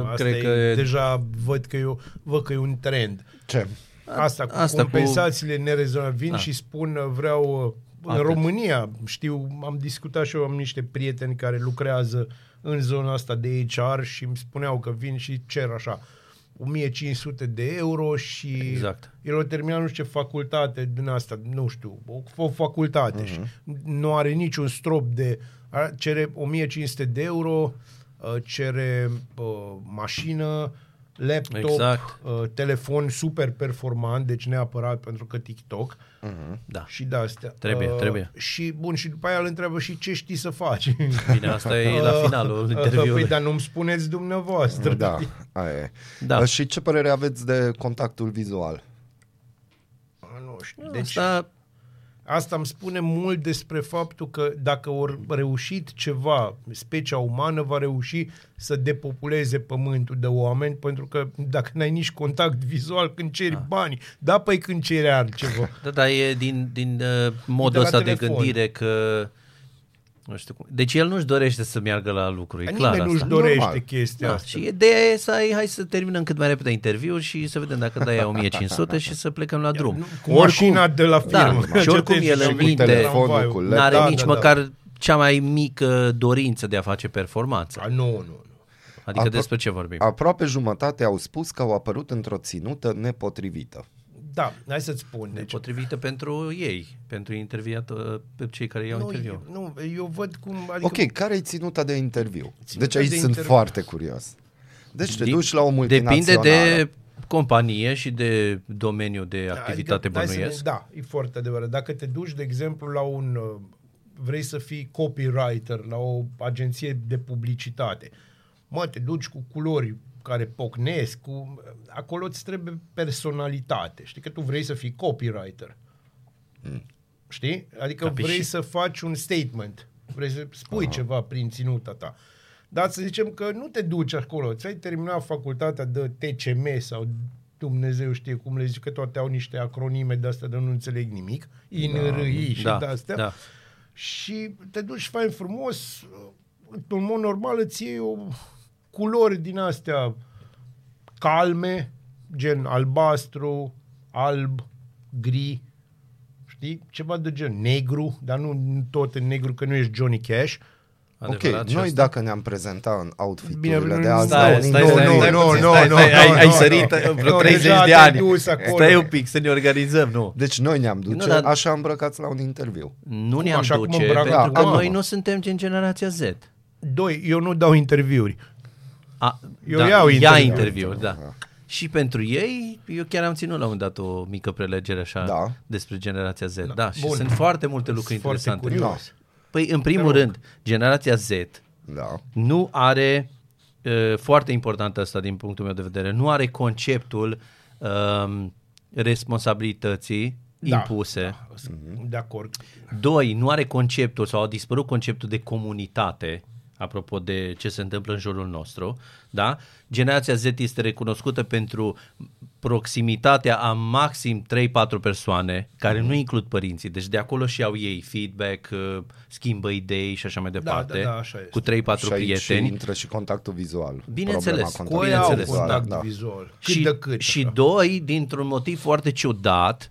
da. Asta cred e, că e- Deja văd că, e, o- văd că e un trend. Ce? Asta cu Asta cu- compensațiile nerezonabile. Vin Da. și spun uh, vreau... uh, În Atât. România, știu, am discutat și eu, am niște prieteni care lucrează în zona asta de HR și îmi spuneau că vin și cer așa 1500 de euro și Exact. el a terminat nu știu ce facultate din asta, nu știu, o, o facultate uh-huh. și nu are niciun strop de a- cere 1500 de euro, uh, cere uh, mașină, laptop, Exact. uh, telefon super performant, deci neapărat pentru că TikTok Da. și de astea. Uh, Trebuie, trebuie. Și bun, și după aia îl întreabă și ce știi să faci. Bine, asta e la finalul Păi, interviului. dar nu-mi spuneți dumneavoastră. Da, aia e. Da. Și ce părere aveți de contactul vizual? A, Nu știu. Deci, Deci, asta, Asta îmi spune mult despre faptul că dacă au reușit ceva, specia umană va reuși să depopuleze pământul de oameni, pentru că dacă n-ai nici contact vizual când ceri da. bani, da, păi când ceri altceva. da, da, e din, din uh, modul De la ăsta de telefon. gândire că nu știu cum. Deci el nu-și dorește să meargă la lucru, e clar Nimeni nu-și asta. dorește Normal. chestia Da, asta. și ideea e să ai, hai să terminăm cât mai repede interviul și să vedem dacă dai 1500 și să plecăm la drum. Cu mașina de la Da, firmă. și oricum Ce el te- în și cu minte telefonul, tramvaiul. cu N-are Da, nici da, da. măcar cea mai mică dorință de a face performanță. A, nu, nu, nu. Adică Apro- despre ce vorbim? Aproape jumătate au spus că au apărut într-o ținută nepotrivită. Da, hai să-ți spun. Deci, Potrivită pentru ei, pentru interviat, pe cei care iau nu, interviu. nu, eu văd cum... Adică Ok, care e ținuta de interviu? Ținuta Deci aici de sunt interviu. foarte curios. Deci te Di- duci la o Depinde multinațională. de companie și de domeniu de activitate adică, hai să bănuiesc. ne- Da, e foarte adevărat. Dacă te duci, de exemplu, la un... uh, Vrei să fii copywriter la o agenție de publicitate. Mă, te duci cu culori care pocnesc, cu... acolo îți trebuie personalitate. Știi că tu vrei să fii copywriter. Știi? Adică Capiși? vrei să faci un statement. Vrei să spui Aha. ceva prin ținuta ta. Dar să zicem că nu te duci acolo. Ți-ai terminat facultatea de TCM sau Dumnezeu știe cum le zic, că toate au niște acronime de astea de nu înțeleg nimic. INRI și Da, de astea. da. Și te duci fain frumos, într-un mod normal îți iei o culori din astea calme, gen albastru, alb, gri, știi? Ceva de gen negru, dar nu tot în negru, că nu ești Johnny Cash. Adevărat și noi asta. dacă ne-am prezentat în outfit-urile Bine, de nu- azi Stai, la un stai, Nu, stai, interviu, stai, nu, puțin, nu, stai, nu, stai, nu, ai, nu, ai nu, sărit nu. vreo Nu, 30 deja de te-ai ani. dus acolo. Stai un pic să ne organizăm, nu. Deci noi ne-am duce Nu, dar- așa îmbrăcați la un interviu. Nu ne-am așa cum duce, îmbracă pentru că acum? noi nu suntem gen generația Z. Doi, eu nu dau interviuri. A, Eu da, iau ia interviuri. interviuri, da. Și pentru ei, eu chiar am ținut la un dat o mică prelegere așa Da. despre generația Z. Da, da și Bun. sunt foarte multe lucruri Sunt foarte interesante. curios. Păi, în primul rând, generația Z Da. nu are, uh, foarte important asta din punctul meu de vedere, nu are conceptul um, responsabilității Da, impuse. Da, sunt de acord. Doi, nu are conceptul sau a dispărut conceptul de comunitate, apropo de ce se întâmplă în jurul nostru, da? Generația Z este recunoscută pentru proximitatea a maxim 3-4 persoane, care nu includ părinții, deci de acolo și au ei feedback, uh, schimbă idei și așa mai departe, da, da, așa este. cu 3-4 Și aici prieteni. intră și contactul vizual. Bineînțeles, Problema Cu ei contactului au Bineînțeles. contact da. vizual. Cât și, de cât. și așa. doi, dintr-un motiv foarte ciudat,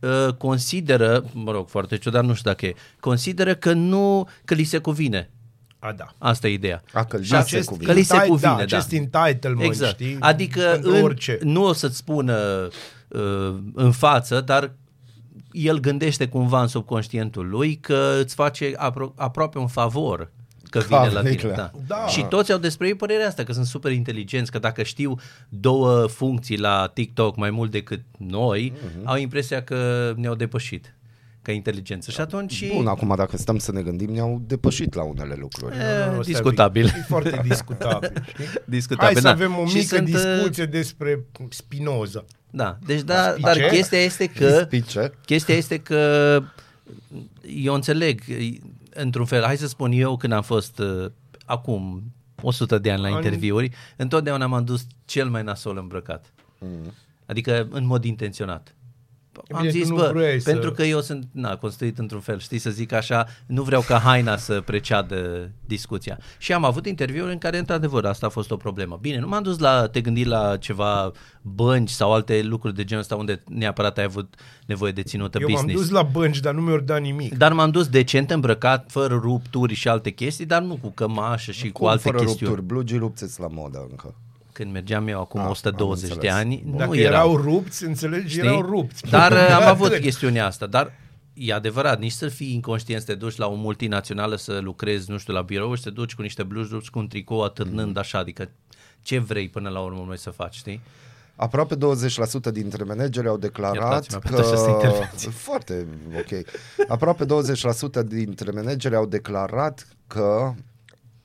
uh, consideră, mă rog, foarte ciudat, nu știu dacă e, consideră că nu, că li se cuvine. A, da. Asta e ideea. A, că li Și se acest- cuvine. Că li se Entitle- cuvine, da, da. acest entitlement, Exact. știi? Adică Pentru în, orice. nu o să-ți spună uh, în față, dar el gândește cumva în subconștientul lui că îți face apro- aproape un favor că vine la tine. Cavniclea. Da. Da. Și toți au despre ei părerea asta, că sunt super inteligenți, că dacă știu două funcții la TikTok mai mult decât noi, Mhm. au impresia că ne-au depășit ca inteligență. Și atunci... Bun, acum dacă stăm să ne gândim, ne-au depășit la unele lucruri. e, Nu, nu, stai discutabil. un pic. E foarte discutabil, știi? discutabil. Hai să da. avem o Și mică sunt, uh, discuție despre Spinoza. Da, deci da, Spice? dar chestia este că Spice? chestia este că eu înțeleg într-un fel, hai să spun eu când am fost uh, acum 100 de ani la Ani- interviuri, întotdeauna m-am dus cel mai nasol îmbrăcat. Adică în mod intenționat. Am Bine, tu zis, nu bă, vrei să- pentru că eu sunt na, construit într-un fel, știi, să zic așa, nu vreau ca haina să preceadă discuția. Și am avut interviuri în care, într-adevăr, asta a fost o problemă. Bine, nu m-am dus la, te gândi la ceva bănci sau alte lucruri de genul ăsta unde neapărat ai avut nevoie de ținută Eu m-am business. dus la bănci, dar nu mi-au dat nimic. Dar m-am dus decent îmbrăcat, fără rupturi și alte chestii, dar nu cu cămașă și cu Cum alte fără chestiuni. rupturi? Blugii rupțeți la modă încă. Când mergeam eu acum Ah, am 120 de înțeles. ani, Dacă nu erau erau. rupți, înțelegi, Știi? erau rupți. Dar uh, am avut Atât. chestiunea asta, dar e adevărat, nici să fii inconștient, să te duci la o multinațională să lucrezi, nu știu, la birou și să te duci cu niște blugi rupți, cu un tricou atârnând Mm. așa, adică ce vrei până la urmă noi să faci, știi? Aproape 20% dintre manageri au declarat Iertați-mă pentru această că... intervenție. Foarte ok. Aproape 20% dintre manageri au declarat că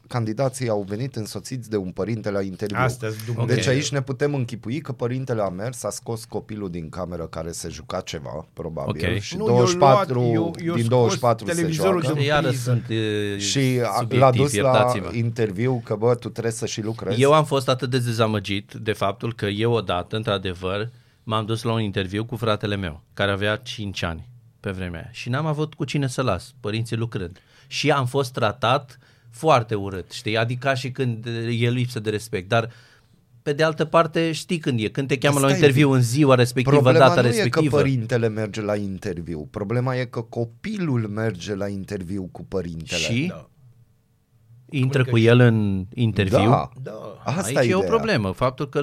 candidații au venit însoțiți de un părinte la interviu. Astea-s dublu. Deci Ok. aici ne putem închipui că părintele a mers, a scos copilul din cameră care se juca ceva, probabil, Ok. și Nu, eu 24 luat- eu- eu din scos 24 se televizorul joacă. de- Iară priză. sunt e, Și a- l-a subiectiv, dus la iertați-mă. interviu că bă, tu trebuie să și lucrezi. Eu am fost atât de dezamăgit de faptul că eu odată, într-adevăr, m-am dus la un interviu cu fratele meu, care avea 5 ani pe vremea aia și n-am avut cu cine să las, părinții lucrând. Și am fost tratat foarte urât, știi? Adică ca și când e lipsă de respect, dar pe de altă parte știi când e, când te cheamă la un Asta e interviu în ziua respectivă, Problema data nu respectivă. e că părintele merge la interviu. Problema e că copilul merge la interviu cu părintele. și Da. intră Adică cu el în interviu. Da. Da. Asta Aici e e o ideea. problemă, faptul că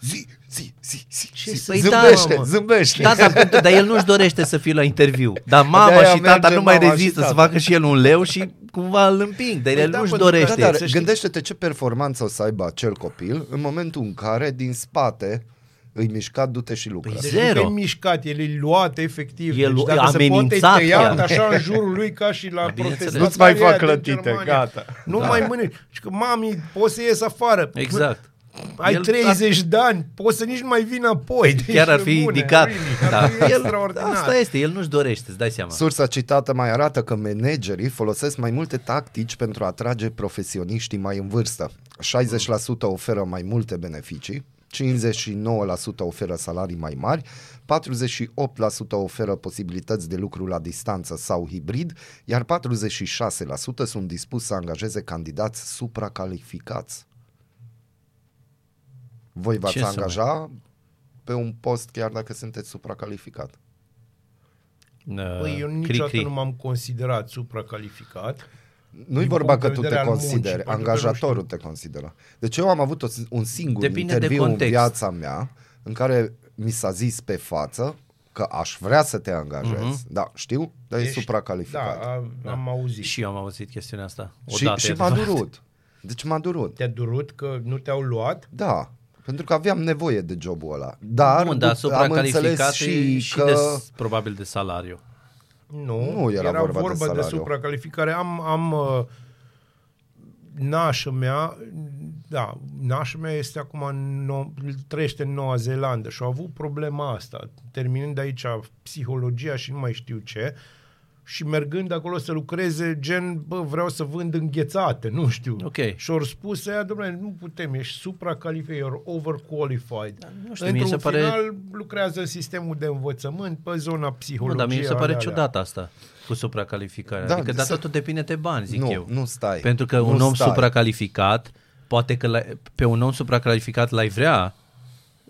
Zi, zi, zi, zi. Ce zi. să- Păi zâmbește, da, mă. zâmbește. Da, dar, pentru, dar el nu-și dorește să fie la interviu. Dar mama De-aia și tata merge nu mai mama și rezistă să tata. facă și el un leu și cumva îl împing, dar Păi el da, nu-și pentru că- dorește. Da, dar să știi. gândește-te ce performanță o să aibă acel copil în momentul în care din spate îi mișcat, du-te și lucră. Păi Deci Zero. nu că e mișcat, el e luat efectiv. El deci lu- dacă se poate, amenințat te ia chiar. așa în jurul lui ca și la bineînțeles. protestatarii Nu-ți mai fac aia din clătite, Germania. gata. Nu mai mănânci. Și că mami, poți să ies afară. Exact. Ai El- 30 de ani, poți să nici nu mai vin apoi. Deci, Chiar ar fi bune, indicat. really, Da. ar fi El, extraordinar. asta este, el nu-și dorește, îți dai seama. Sursa citată mai arată că managerii folosesc mai multe tactici pentru a atrage profesioniștii mai în vârstă. 60% oferă mai multe beneficii, 59% oferă salarii mai mari, 48% oferă posibilități de lucru la distanță sau hibrid, iar 46% sunt dispus să angajeze candidați supracalificați. Voi v-ați Ce să angaja pe un post chiar dacă sunteți supracalificat? Uh, Păi eu cri, niciodată cri. nu m-am considerat supracalificat. Nu-i Din vorba punct că de tu vedere te al muncii, consideri, pentru că nu angajatorul te consideră. Deci eu am avut o, un singur Depinde de interviu în context. viața mea în care mi s-a zis pe față că aș vrea să te angajez. Mhm. Da, știu, dar e Ești- supracalificat. Da, a, am auzit. Și eu am auzit chestiunea asta. și, Odată, și e m-a adevărat. durut. Deci m-a durut. Te-a durut că nu te-au luat? Da, pentru că aveam nevoie de jobul ăla. Dar, Bun, dar dup- am înțeles supracalificat și, și, și că... de, probabil de salariu. Nu, Nu era vorba de vorba de, salariu. supracalificare. Am, am uh, nașă mea, da, nașă mea este acum, în nou, trăiește în Noua Zeelandă și a avut problema asta, terminând aici psihologia și nu mai știu ce, și mergând acolo să lucreze, gen, bă, vreau să vând înghețate, nu știu. Ok. Și au spus ea, domnule, nu putem, ești supracalificat, you're overqualified. Da, nu știu, Într-un mie se pare- final lucrează în sistemul de învățământ pe zona Nu, psihologiei. dar mie mi se pare alea, alea. ciudat asta cu supracalificarea. Da, Da, adică, dar să- totul depinde de bani, zic nu, eu. nu stai. Pentru că nu un om stai. supracalificat, poate că l-ai- pe un om supracalificat l-ai vrea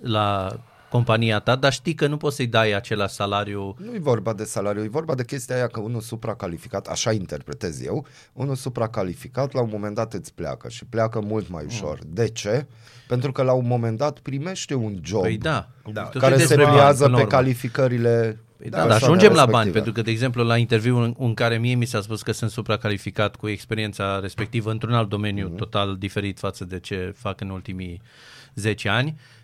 la compania ta, dar știi că nu poți să-i dai același salariu. Nu e vorba de salariu, e vorba de chestia aia că unul supracalificat, așa interpretez eu, unul supracalificat la un moment dat îți pleacă și pleacă mult mai ușor. De ce? Pentru că la un moment dat primește un job Păi da, Da. Totul care e se despre bani, pliază până la pe urmă. calificările Păi da, dar persoanei ajungem la bani, respective. pentru că, de exemplu, la interviul în, în care mie mi s-a spus că sunt supracalificat cu experiența respectivă într-un alt domeniu Mhm. mm-hmm. total diferit față de ce fac în ultimii 10 ani, uh,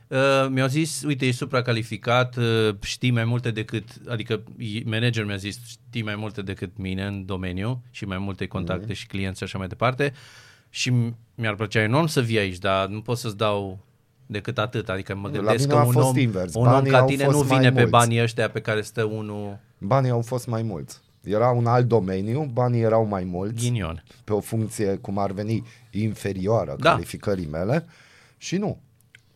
mi-au zis, uite, ești supracalificat, uh, știi mai multe decât, adică i- managerul mi-a zis, știi mai multe decât mine în domeniu și mai multe contacte Mhm. mm-hmm. și clienți și așa mai departe și m- mi-ar plăcea enorm să vii aici, dar nu pot să-ți dau decât atât, adică mă La gândesc mine că a un fost om, invers. un om Banii ca au tine fost nu mai vine pe mulți. banii ăștia pe care stă unul Banii au fost mai mulți. Era un alt domeniu, banii erau mai mulți ghinion. pe o funcție cum ar veni inferioară Da. calificării mele și nu.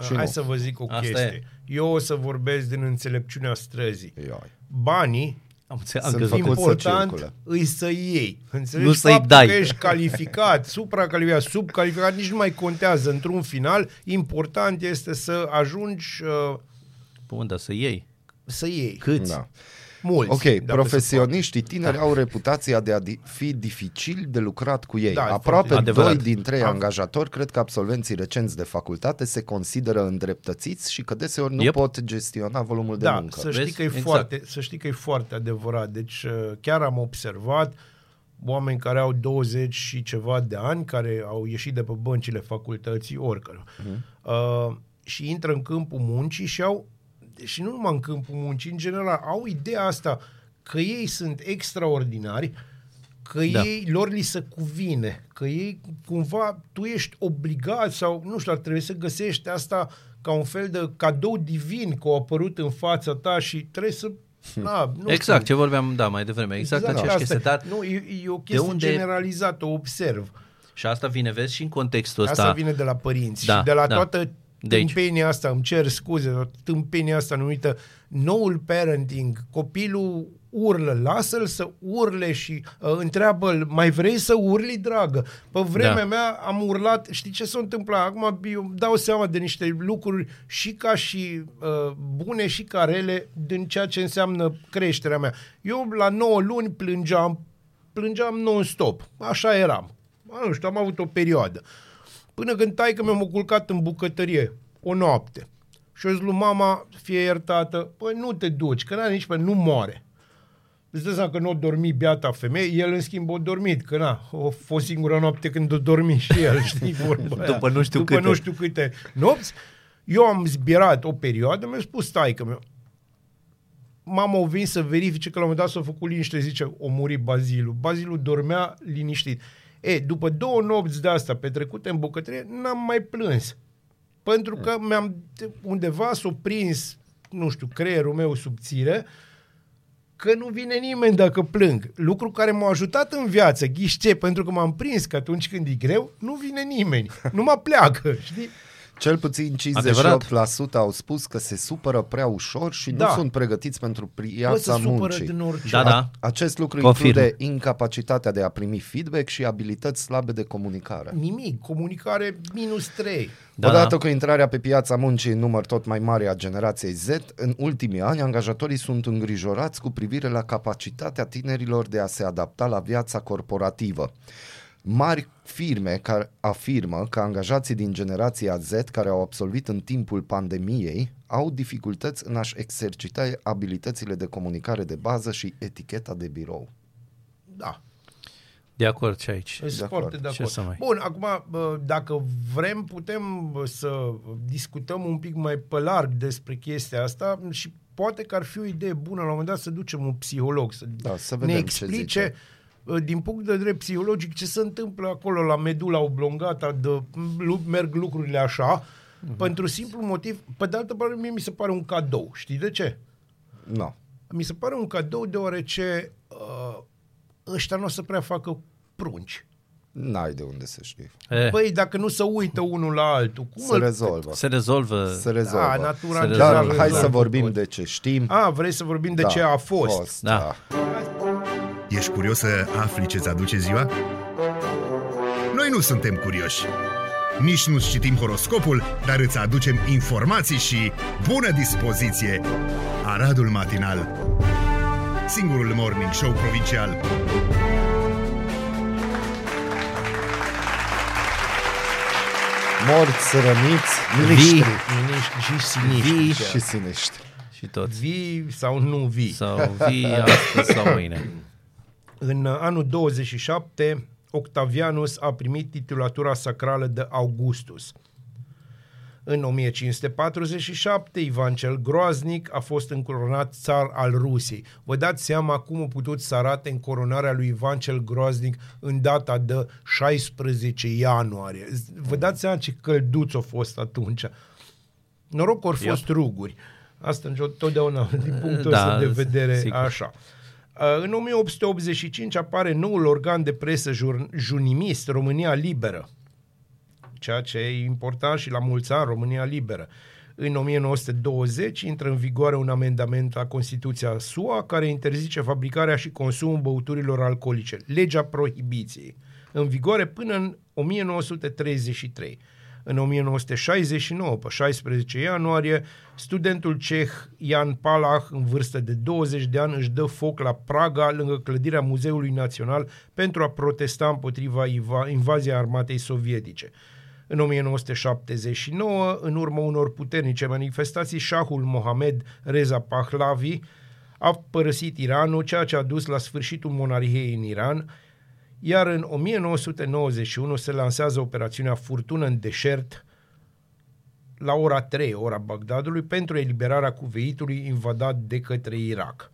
Și Hai nu. să vă zic o Asta chestie. e. Eu o să vorbesc din înțelepciunea străzii. Ioi. Banii, Am înțeles, Sunt am crezut. făcut să important circule. îi să iei. Înțelegi? Nu să-i Faptul dai. că ești calificat, supracalificat, subcalificat, nici nu mai contează într-un final. Important este să ajungi uh, Bun, dar să iei. să iei. Câți? Da. Mulți. Ok, dacă profesioniștii tineri au reputația de a di- fi dificil de lucrat cu ei. Da, Aproape foarte adevărat. doi din trei Am- angajatori cred că absolvenții recenți de facultate se consideră îndreptățiți și că deseori nu Yep. pot gestiona volumul de da, muncă. să știi, Vezi? că e Exact. foarte, să știi că e foarte adevărat. Deci uh, chiar am observat oameni care au 20 și ceva de ani, care au ieșit de pe băncile facultății, oricare, uh-huh. uh, și intră în câmpul muncii și au, și nu numai în câmpul muncii, în general, au ideea asta că ei sunt extraordinari, că Da. da. ei, lor li se cuvine, că ei cumva, tu ești obligat sau, nu știu, ar trebui să găsești asta ca un fel de cadou divin că au apărut în fața ta și trebuie să, na, nu Exact, știu, ce vorbeam, da, mai devreme. Exact, exact aceeași asta chestie. e. Dar, Nu, e, e o chestie unde- generalizată, o observ. și asta vine, vezi, și în contextul ăsta. Asta vine de la părinți Da, și de la da. toată De aici. tâmpenia asta, îmi cer scuze, tâmpenia asta numită noul parenting. Copilul urlă, lasă-l să urle și uh, întreabă mai vrei să urli, dragă? Pe vremea Da. mea am urlat, știi ce s-a întâmplat? Acum eu îmi dau seama de niște lucruri și ca și uh, bune și ca rele din ceea ce înseamnă creșterea mea. Eu la 9 luni plângeam, plângeam non-stop. Așa eram. Nu știu, am avut o perioadă. Până când taică mi-am culcat în bucătărie o noapte. Și eu zic lui mama, fie iertată, păi nu te duci, că n-are nici pe nu moare. Îți dă seama că nu a dormit biata femeie, el în schimb a dormit, că na, a fost singura noapte când a dormit și el, știi vorba aia. După nu știu După câte. nu știu câte nopți. Eu am zbierat o perioadă, mi-a spus taică meu, mama a venit să verifice că la un moment dat s-a făcut liniște, zice, o muri Bazilul. Bazilul dormea liniștit. E, după două nopți de asta petrecute în bucătărie, n-am mai plâns. Pentru că mi-am, undeva s-a prins, nu știu, creierul meu subțire, că nu vine nimeni dacă plâng. Lucru care m-a ajutat în viață, ghiși ce? Pentru că m-am prins că atunci când e greu, nu vine nimeni. Nu mă pleacă, știi? Cel puțin 58% Adevărat. au spus că se supără prea ușor și Da. nu sunt pregătiți pentru Bă, se piața supără muncii. din orice. Da, da. Acest lucru Confirm. include incapacitatea de a primi feedback și abilități slabe de comunicare. Nimic. Comunicare minus 3. Da, Odată da. cu intrarea pe piața muncii în număr tot mai mare a generației Z, în ultimii ani, angajatorii sunt îngrijorați cu privire la capacitatea tinerilor de a se adapta la viața corporativă. Mari firme care afirmă că angajații din generația Z care au absolvit în timpul pandemiei au dificultăți în a-și exercita abilitățile de comunicare de bază și eticheta de birou. Da. De acord și aici. Sunt De foarte acord. de Ce acord. să mai- Bun, acum, bă, dacă vrem, putem bă, să discutăm un pic mai pe larg despre chestia asta și poate că ar fi o idee bună la un moment dat să ducem un psiholog să, Da, să ne vedem ce explice zice. Bă, din punct de vedere psihologic ce se întâmplă acolo la medula oblongata, de, lu- merg lucrurile așa, Mhm. pentru simplu motiv, pe de altă parte, mie mi se pare un cadou. Știi de ce? Nu. Mi se pare un cadou deoarece uh, ăștia nu o să prea facă prunci. N-ai de unde să știi. Eh, Păi dacă nu se uită unul la altul, cum Se îl... rezolvă. se rezolvă. Se rezolvă. Da, natura Se în rezolvă. general Dar hai să rezolvă vorbim tot. de ce știm. A, vrei să vorbim de Da, ce a fost. Da. Ești curios să afli ce-ți aduce ziua? Noi nu suntem curioși. Nici nu citim horoscopul, dar îți aducem informații și bună dispoziție. Aradul Matinal Singurul morning show provincial Morți, răniți, Vii. miniștri Miniștri și siniștri. Vii chiar. și siniștri. și toți. Vii sau nu vii. Sau vii astăzi sau mâine. În uh, anul 27, Octavianus a primit titulatura sacrală de Augustus. În 1547, Ivan cel Groaznic a fost încoronat țar al Rusiei. Vă dați seama cum a putut să arate încoronarea lui Ivan cel Groaznic în data de 16 ianuarie. Vă dați seama ce călduț a fost atunci. Noroc că au fost ruguri. Asta întotdeauna, din punctul Da, ăsta de vedere, sigur. așa. Uh, În 1885 apare noul organ de presă jur- junimist, România Liberă, ceea ce e important și la mulți ani România Liberă. În 1920 intră în vigoare un amendament la Constituția SUA care interzice fabricarea și consumul băuturilor alcoolice, legea prohibiției, în vigoare până în 1933. În 1969, pe 16 ianuarie, studentul ceh Jan Palach, în vârstă de 20 de ani, își dă foc la Praga, lângă clădirea Muzeului Național, pentru a protesta împotriva iva- invaziei armatei sovietice. În 1979, în urma unor puternice manifestații, șahul Mohamed Reza Pahlavi a părăsit Iranul, ceea ce a dus la sfârșitul monarhiei în Iran, iar în 1991 se lansează operațiunea Furtună în deșert la ora 3, ora Bagdadului, pentru eliberarea cuveitului invadat de către Irak.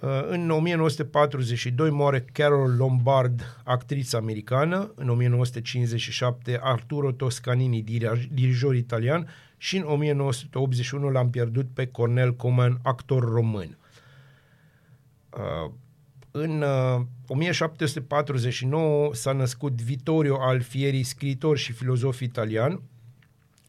Uh, În 1942 moare Carol Lombard, actriță americană. În 1957 Arturo Toscanini, diraj- dirijor italian. Și în 1981 l-am pierdut pe Cornel Coman, actor român. Uh, În uh, 1749 s-a născut Vittorio Alfieri, scriitor și filozof italian.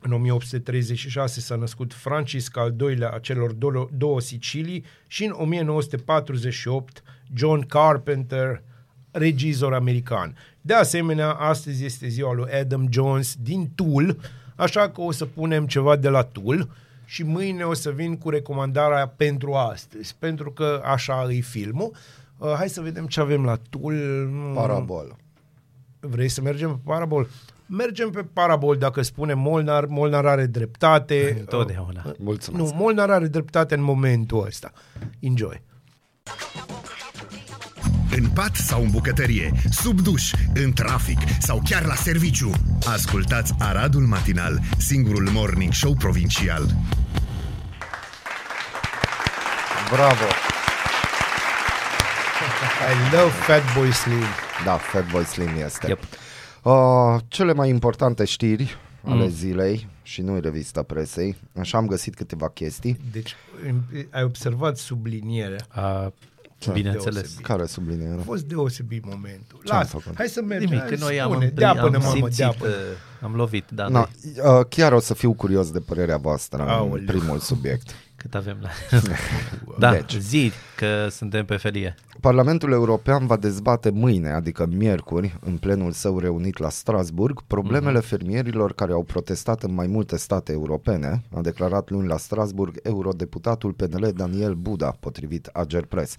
În 1836 s-a născut Francisc al II-lea a celor două, două Sicilii și în 1948 John Carpenter, regizor american. De asemenea, astăzi este ziua lui Adam Jones din Tool, așa că o să punem ceva de la Tool și mâine o să vin cu recomandarea pentru astăzi, pentru că așa e filmul. Uh, hai să vedem ce avem la Tool. Mm, Parabol. Vrei să mergem pe Parabol? Mergem pe Parabol dacă spune Molnar. Molnar are dreptate. Întotdeauna. Uh, Mulțumesc. Nu, Molnar are dreptate în momentul ăsta. Enjoy. În pat sau în bucătărie, sub duș, în trafic sau chiar la serviciu. Ascultați Aradul Matinal, singurul morning show provincial. Bravo. I love Fatboy Slim. Da, Fatboy Slim este. Yep. Uh, cele mai importante știri ale Mm. zilei și nu revista presei. Așa am găsit câteva chestii. Deci, în- ai observat sublinierea. A, bineînțeles. Deosebit. Care sublinierea? A fost deosebit momentul. Ce-am Lasă, făcut? hai să mergem. Nimic, hai, că noi am, spune, împli- dea până, am mamă, simțit, dea până. uh, am lovit, da, Na, da. uh, chiar o să fiu curios de părerea voastră în Aoleu. primul subiect. Cât avem la... da, Deci. deci. zi că suntem pe felie. Parlamentul European va dezbate mâine, adică miercuri, în plenul său reunit la Strasburg, problemele fermierilor care au protestat în mai multe state europene, a declarat luni la Strasburg eurodeputatul PNL Daniel Buda, potrivit Ager Press.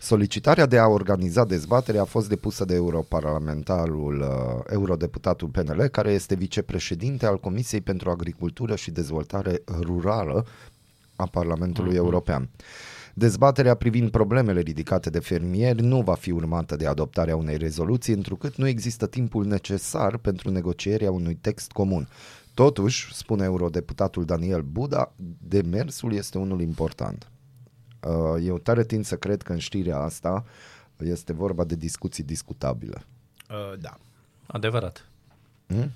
Solicitarea de a organiza dezbatere a fost depusă de europarlamentarul, uh, eurodeputatul PNL, care este vicepreședinte al Comisiei pentru Agricultură și Dezvoltare Rurală a Parlamentului Mhm. European. Dezbaterea privind problemele ridicate de fermieri nu va fi urmată de adoptarea unei rezoluții, întrucât nu există timpul necesar pentru negocierea unui text comun. Totuși, spune eurodeputatul Daniel Buda, demersul este unul important. Uh, Eu tare tind să cred că în știrea asta este vorba de discuții discutabile. Uh, da. Adevărat. Hmm?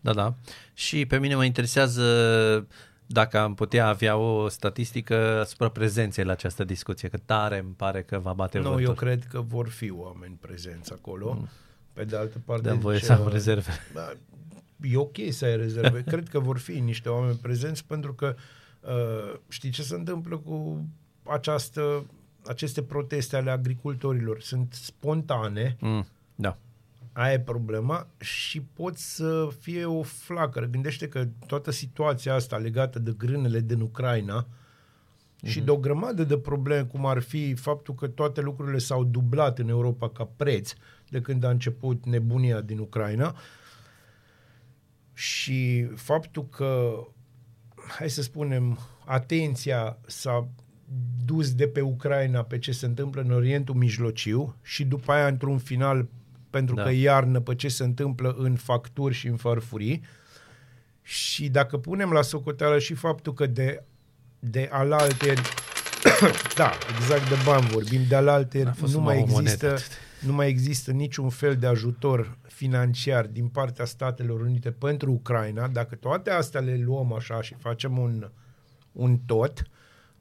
Da, da. Și pe mine mă interesează dacă am putea avea o statistică asupra prezenței la această discuție, că tare îmi pare că va bate Nu, vântul. eu cred că vor fi oameni prezenți acolo. Pe de altă parte... Dăm voie ce- să am rezerve. Da, E ok să ai rezerve. Cred că vor fi niște oameni prezenți pentru că uh, știi ce se întâmplă cu această, aceste proteste ale agricultorilor? Sunt spontane, Mm, da. Aia e problema și pot să fie o flacără. Gândește că toată situația asta legată de grânele din Ucraina și de o grămadă de probleme, cum ar fi faptul că toate lucrurile s-au dublat în Europa ca preț de când a început nebunia din Ucraina și faptul că, hai să spunem, atenția s-a dus de pe Ucraina pe ce se întâmplă în Orientul Mijlociu și după aia într-un final pentru Da. da. că e iarnă pe ce se întâmplă în facturi și în farfurii și dacă punem la socoteală și faptul că de, de alalteri da, exact de bani vorbim, de alalteri A fost nu numai mai, o monedă. există, nu mai există niciun fel de ajutor financiar din partea Statelor Unite pentru Ucraina, dacă toate astea le luăm așa și facem un, un tot,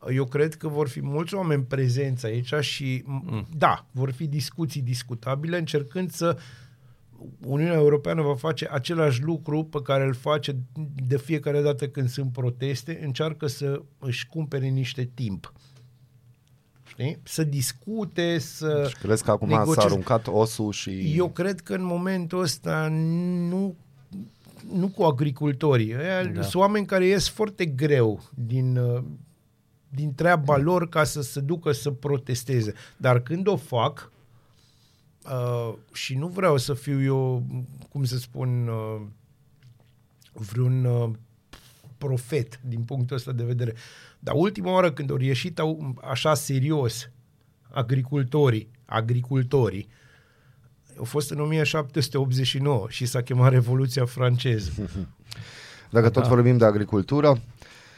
eu cred că vor fi mulți oameni prezenți aici și, mm. da, vor fi discuții discutabile încercând să Uniunea Europeană va face același lucru pe care îl face de fiecare dată când sunt proteste, încearcă să își cumpere niște timp. Știi? Să discute, să... Și crezi că acum s-a negocieze. aruncat osul și... Eu cred că în momentul ăsta nu, nu cu agricultorii. Aia Da. da. Sunt oameni care ies foarte greu din, uh, din treaba lor ca să se ducă să protesteze. Dar când o fac, uh, și nu vreau să fiu eu, cum să spun, uh, vreun uh, profet din punctul ăsta de vedere, dar ultima oară când au ieșit au, așa serios agricultorii, agricultorii, a fost în 1789 și s-a chemat Revoluția franceză. Dacă tot Da. vorbim de agricultură,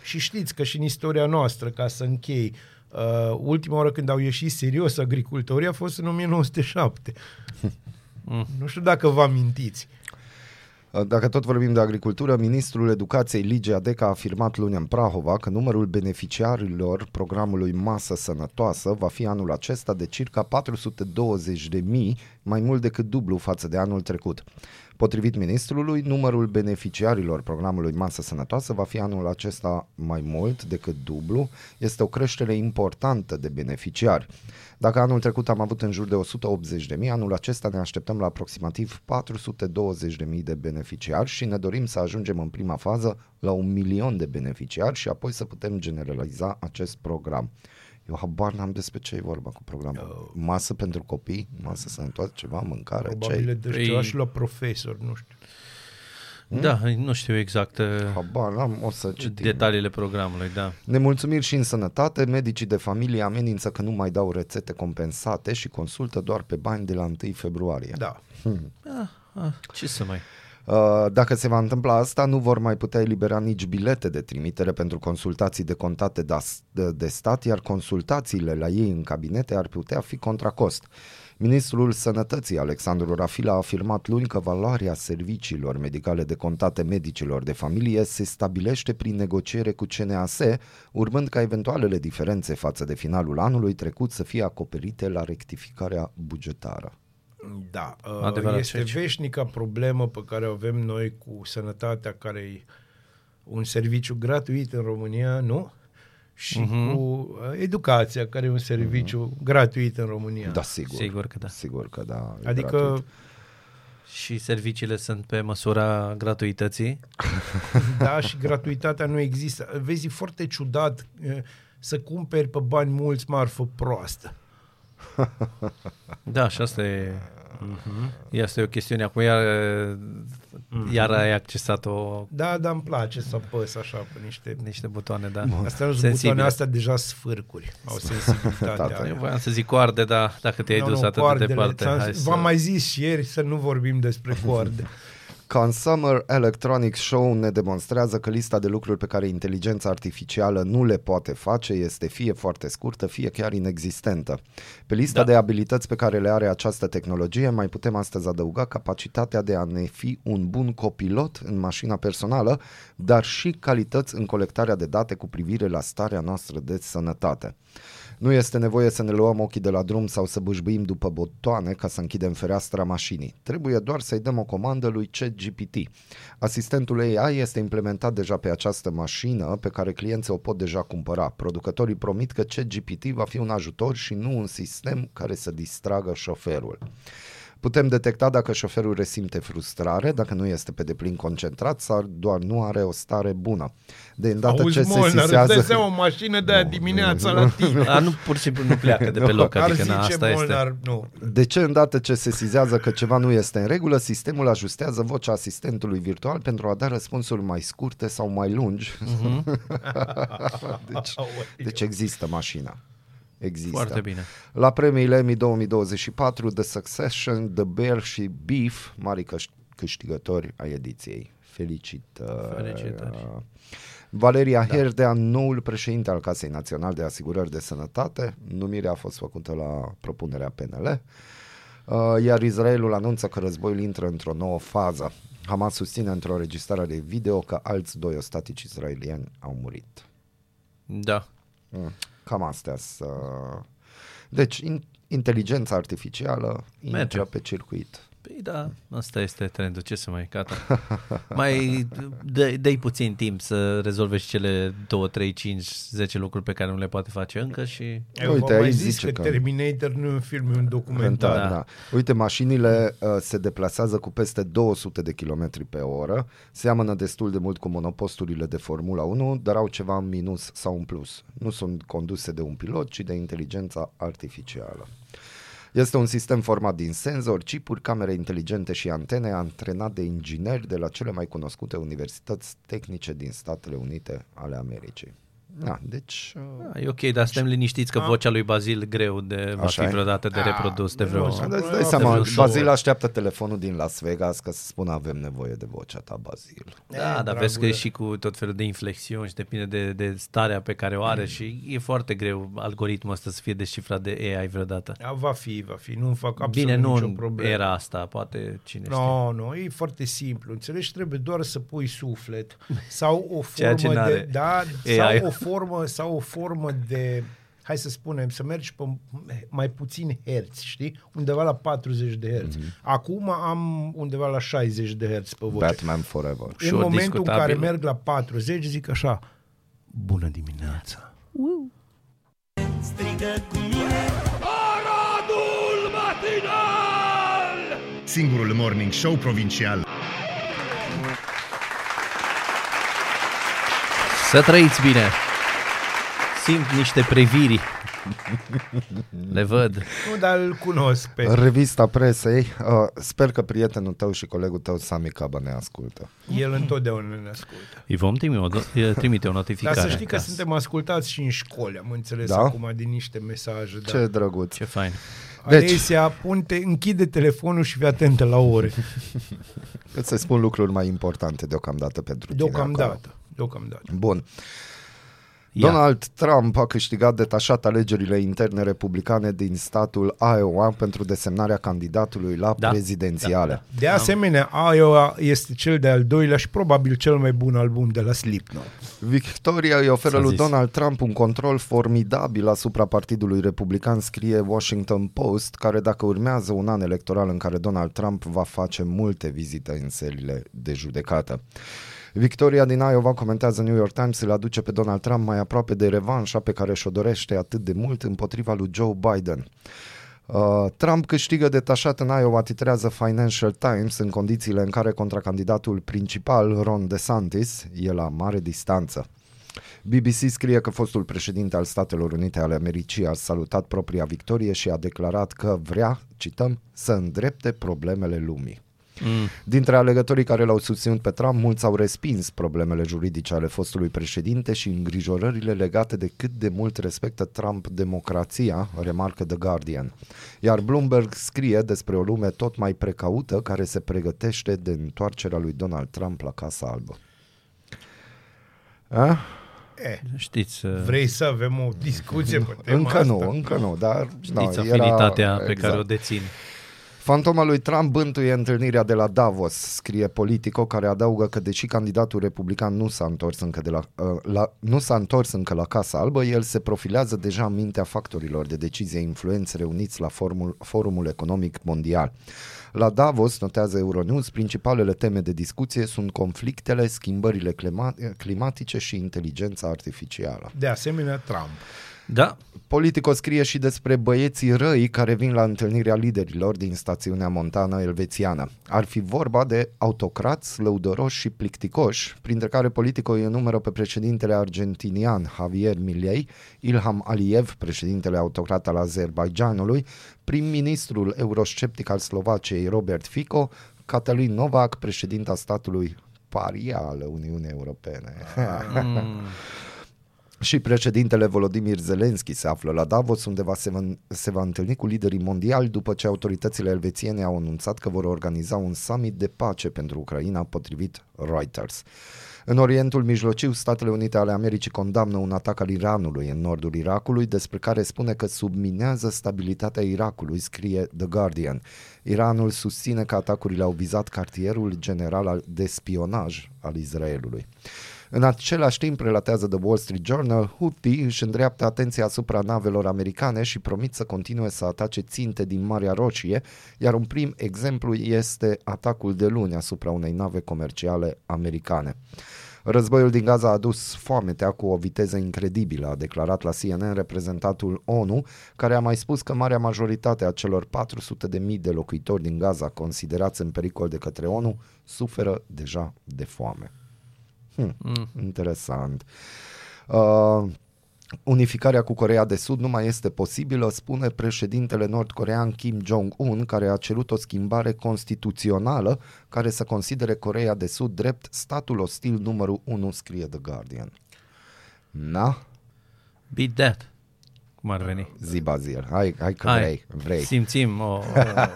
și știți că și în istoria noastră, ca să închei, uh, ultima oară când au ieșit serios agricultorii a fost în 1907. nu știu dacă vă amintiți. Dacă tot vorbim de agricultură, ministrul educației Ligia Deca a afirmat luni în Prahova că numărul beneficiarilor programului Masă Sănătoasă va fi anul acesta de circa 420 de mii, mai mult decât dublu față de anul trecut. Potrivit ministrului, numărul beneficiarilor programului Masă Sănătoasă va fi anul acesta mai mult decât dublu. Este o creștere importantă de beneficiari. Dacă anul trecut am avut în jur de 180 de mii, anul acesta ne așteptăm la aproximativ 420 de mii de beneficiari și ne dorim să ajungem în prima fază la un milion de beneficiari și apoi să putem generaliza acest program. Eu habar n-am despre ce e vorba cu programul. Masă pentru copii, masă sănătoasă, ceva, mâncare, Probabil ce de Păi- ceva și la profesor, nu știu. Da, nu știu exact uh, Habar n-am, o să citim. detaliile programului, da. Nemulțumiri și în sănătate, medicii de familie amenință că nu mai dau rețete compensate și consultă doar pe bani de la 1 februarie. Da. Ah, ce să mai... Uh, Dacă se va întâmpla asta, nu vor mai putea elibera nici bilete de trimitere pentru consultații de contate de- de, de stat, iar consultațiile la ei în cabinete ar putea fi contra cost. Ministrul Sănătății, Alexandru Rafila, a afirmat luni că valoarea serviciilor medicale de contate medicilor de familie se stabilește prin negociere cu CNAS, urmând ca eventualele diferențe față de finalul anului trecut să fie acoperite la rectificarea bugetară. Da, uh, Adevărat este și aici. veșnica problemă pe care o avem noi cu sănătatea, care e un serviciu gratuit în România, nu? Și Mhm. cu uh, educația, care e un serviciu gratuit în România. Da, sigur. Sigur că da. Sigur că da. e Adică gratuit. Și serviciile sunt pe măsura gratuității. Da, și gratuitatea nu există. Vezi, e foarte ciudat eh, să cumperi pe bani mulți marfă proastă. Da, și asta e... Este o chestiune. Acum iar, iar ai accesat-o Da, dar îmi place să apăs așa pe niște... niște butoane, da. Astea nu sunt Sensibile. butoane astea deja sfârcuri. Au sensibilitate. Tata, Eu aia. voiam să zic coarde, dar dacă te-ai Nu, dus nu, atât de coardele. departe, Ți-am- hai să... V-am mai zis și ieri să nu vorbim despre coarde. Consumer Electronics Show ne demonstrează că lista de lucruri pe care inteligența artificială nu le poate face este fie foarte scurtă, fie chiar inexistentă. Pe lista Da. de abilități pe care le are această tehnologie mai putem astăzi adăuga capacitatea de a ne fi un bun copilot în mașina personală, dar și calități în colectarea de date cu privire la starea noastră de sănătate. Nu este nevoie să ne luăm ochii de la drum sau să bâșbâim după butoane ca să închidem fereastra mașinii. Trebuie doar să-i dăm o comandă lui ChatGPT. Asistentul AI este implementat deja pe această mașină pe care clienții o pot deja cumpăra. Producătorii promit că ChatGPT va fi un ajutor și nu un sistem care să distragă șoferul. Putem detecta dacă șoferul resimte frustrare, dacă nu este pe deplin concentrat sau doar nu are o stare bună. De îndată Auzi, ce se Molnar, îți dai sisează... seama o mașină de aia dimineața la tine. A, nu, pur și simplu nu pleacă de pe loc, Ar adică zice na, asta este. Molnar, nu. De ce îndată ce se sizează că ceva nu este în regulă, sistemul ajustează vocea asistentului virtual pentru a da răspunsuri mai scurte sau mai lungi? deci, deci există mașina. Există. Foarte bine. La premiile Emmy 2024, The Succession, The Bear și Beef, mari câș- câștigători ai ediției. Felicitări! Felicitări. Valeria da. Herdea, noul președinte al Casei Naționale de Asigurări de Sănătate. Numirea a fost făcută la propunerea PNL. Uh, iar Israelul anunță că războiul intră într-o nouă fază. Hamas susține într-o registrare de video că alți doi ostatici israelieni au murit. Da. Mm. Cam astea să... Deci, in, inteligența artificială intră Merge. pe circuit. Păi da, asta este trendul, ce să mai, gata. mai dă, dă puțin timp să rezolve și cele 2, 3, 5, 10 lucruri pe care nu le poate face încă și... Eu Uite, v-am mai aici zis zice că, că- Terminator nu e un film, e un documentar. Da. Da. Uite, mașinile uh, se deplasează cu peste 200 de km pe oră, seamănă destul de mult cu monoposturile de Formula 1, dar au ceva în minus sau în plus. Nu sunt conduse de un pilot, ci de inteligența artificială. Este un sistem format din senzori, chipuri, camere inteligente și antene, antrenat de ingineri de la cele mai cunoscute universități tehnice din Statele Unite ale Americii. Da, deci... uh, Da, e ok, dar suntem liniștiți că vocea lui Bazil greu de va Așa fi e? vreodată de reprodus de vreo... nu, Îți Îți dai de seama, vreo show. Bazil așteaptă telefonul din Las Vegas ca să spună avem nevoie de vocea ta, Bazil. Da, E, dar vezi că dragule. e și cu tot felul de inflexiuni și depinde de, de starea pe care o are și e foarte greu algoritmul ăsta să fie descifrat de AI vreodată. Da, va fi, va fi. Nu fac absolut Bine, nu nicio în problemă. era asta, poate cine știe. No, nu, e foarte simplu. Înțelegi, trebuie doar să pui suflet sau o Ceea ce formă de n-are da, AI. sau o formă sau o formă de hai să spunem, să mergi pe mai puțin herți, știi? Undeva la 40 de herți. Mhm. Mm-hmm. Acum am undeva la 60 de herți pe voce. Batman Forever. în Short momentul în discutabil. care merg la 40, zic așa, bună dimineața. Strigă cu mine Aradul matinal! Singurul morning show provincial. Să trăiți bine! Simt niște priviri. Le văd. Nu, dar îl cunosc pe... Revista presei, uh, sper că prietenul tău și colegul tău Sami Caba ne ascultă. El întotdeauna ne ascultă. Îi vom trimite o, trimite o notificare. Dar să știi că ca suntem ascultați și în școli, am înțeles Da? acum din niște mesaje. Da. Ce drăguț. Ce fain. Deci- Alesia, punte, închide telefonul și fii atentă la ore. Îți se spun lucruri mai importante deocamdată pentru tine acolo. Deocamdată. Deocamdată. Bun. Ia. Donald Trump a câștigat detașat alegerile interne republicane din statul Iowa pentru desemnarea candidatului la Da, prezidențiale. da, da. De asemenea, Iowa este cel de-al doilea și probabil cel mai bun album de la Slipknot. Victoria îi oferă S-a lui zis. Donald Trump un control formidabil asupra partidului republican, scrie Washington Post, care dacă urmează un an electoral în care Donald Trump va face multe vizite în selile de judecată. Victoria din Iowa, comentează New York Times, îl aduce pe Donald Trump mai aproape de revanșa pe care și-o dorește atât de mult împotriva lui Joe Biden. Uh, Trump câștigă detașat în Iowa, titrează Financial Times, în condițiile în care contracandidatul principal, Ron DeSantis, e la mare distanță. BBC scrie că fostul președinte al Statelor Unite ale Americii a salutat propria victorie și a declarat că vrea, cităm, să îndrepte problemele lumii. Mm. Dintre alegătorii care l-au susținut pe Trump, mulți au respins problemele juridice ale fostului președinte și îngrijorările legate de cât de mult respectă Trump democrația, remarcă The Guardian. Iar Bloomberg scrie despre o lume tot mai precaută care se pregătește de întoarcerea lui Donald Trump la Casa Albă. A? Eh, Știți, uh, vrei să avem o discuție pe tema Încă asta? nu, încă nu, dar știți da, afinitatea era, pe care o dețin. Fantoma lui Trump bântuie întâlnirea de la Davos, scrie Politico, care adaugă că deși candidatul republican nu s-a întors încă, de la, uh, la, nu s-a întors încă la Casa Albă, el se profilează deja în mintea factorilor de decizie influenți reuniți la formul, Forumul Economic Mondial. La Davos, notează Euronews, principalele teme de discuție sunt conflictele, schimbările clima- climatice și inteligența artificială. De asemenea, Trump. Da, Politico scrie și despre băieții răi care vin la întâlnirea liderilor din stațiunea montană elvețiană. Ar fi vorba de autocrați, lăudăroși și plicticoși, printre care Politico îi enumeră pe președintele argentinian Javier Milei, Ilham Aliyev, președintele autocrat al Azerbaijanului, prim-ministrul eurosceptic al Slovaciei Robert Fico, Catalin Novak, președinta statului paria ale Uniunii Europene. Și președintele Volodymyr Zelensky se află la Davos, unde va se, va, se va întâlni cu liderii mondiali după ce autoritățile elvețiene au anunțat că vor organiza un summit de pace pentru Ucraina, potrivit Reuters. În Orientul Mijlociu, Statele Unite ale Americii condamnă un atac al Iranului în nordul Irakului, despre care spune că subminează stabilitatea Irakului, scrie The Guardian. Iranul susține că atacurile au vizat cartierul general al- de spionaj al Israelului. În același timp, relatează The Wall Street Journal, Houthi își îndreaptă atenția asupra navelor americane și promit să continue să atace ținte din Marea Roșie, iar un prim exemplu este atacul de luni asupra unei nave comerciale americane. Războiul din Gaza a adus foametea cu o viteză incredibilă, a declarat la CNN reprezentantul ONU, care a mai spus că marea majoritate a celor 400.000 de locuitori din Gaza considerați în pericol de către ONU suferă deja de foame. Hmm, Mm. Interesant. Uh, unificarea cu Corea de Sud nu mai este posibilă, spune președintele nord-corean Kim Jong-un, care a cerut o schimbare constituțională care să considere Corea de Sud drept statul ostil numărul 1, scrie The Guardian. Na, beat that, cum ar veni. zi Bazil, hai, hai că Hai, vrei, vrei. Simțim o,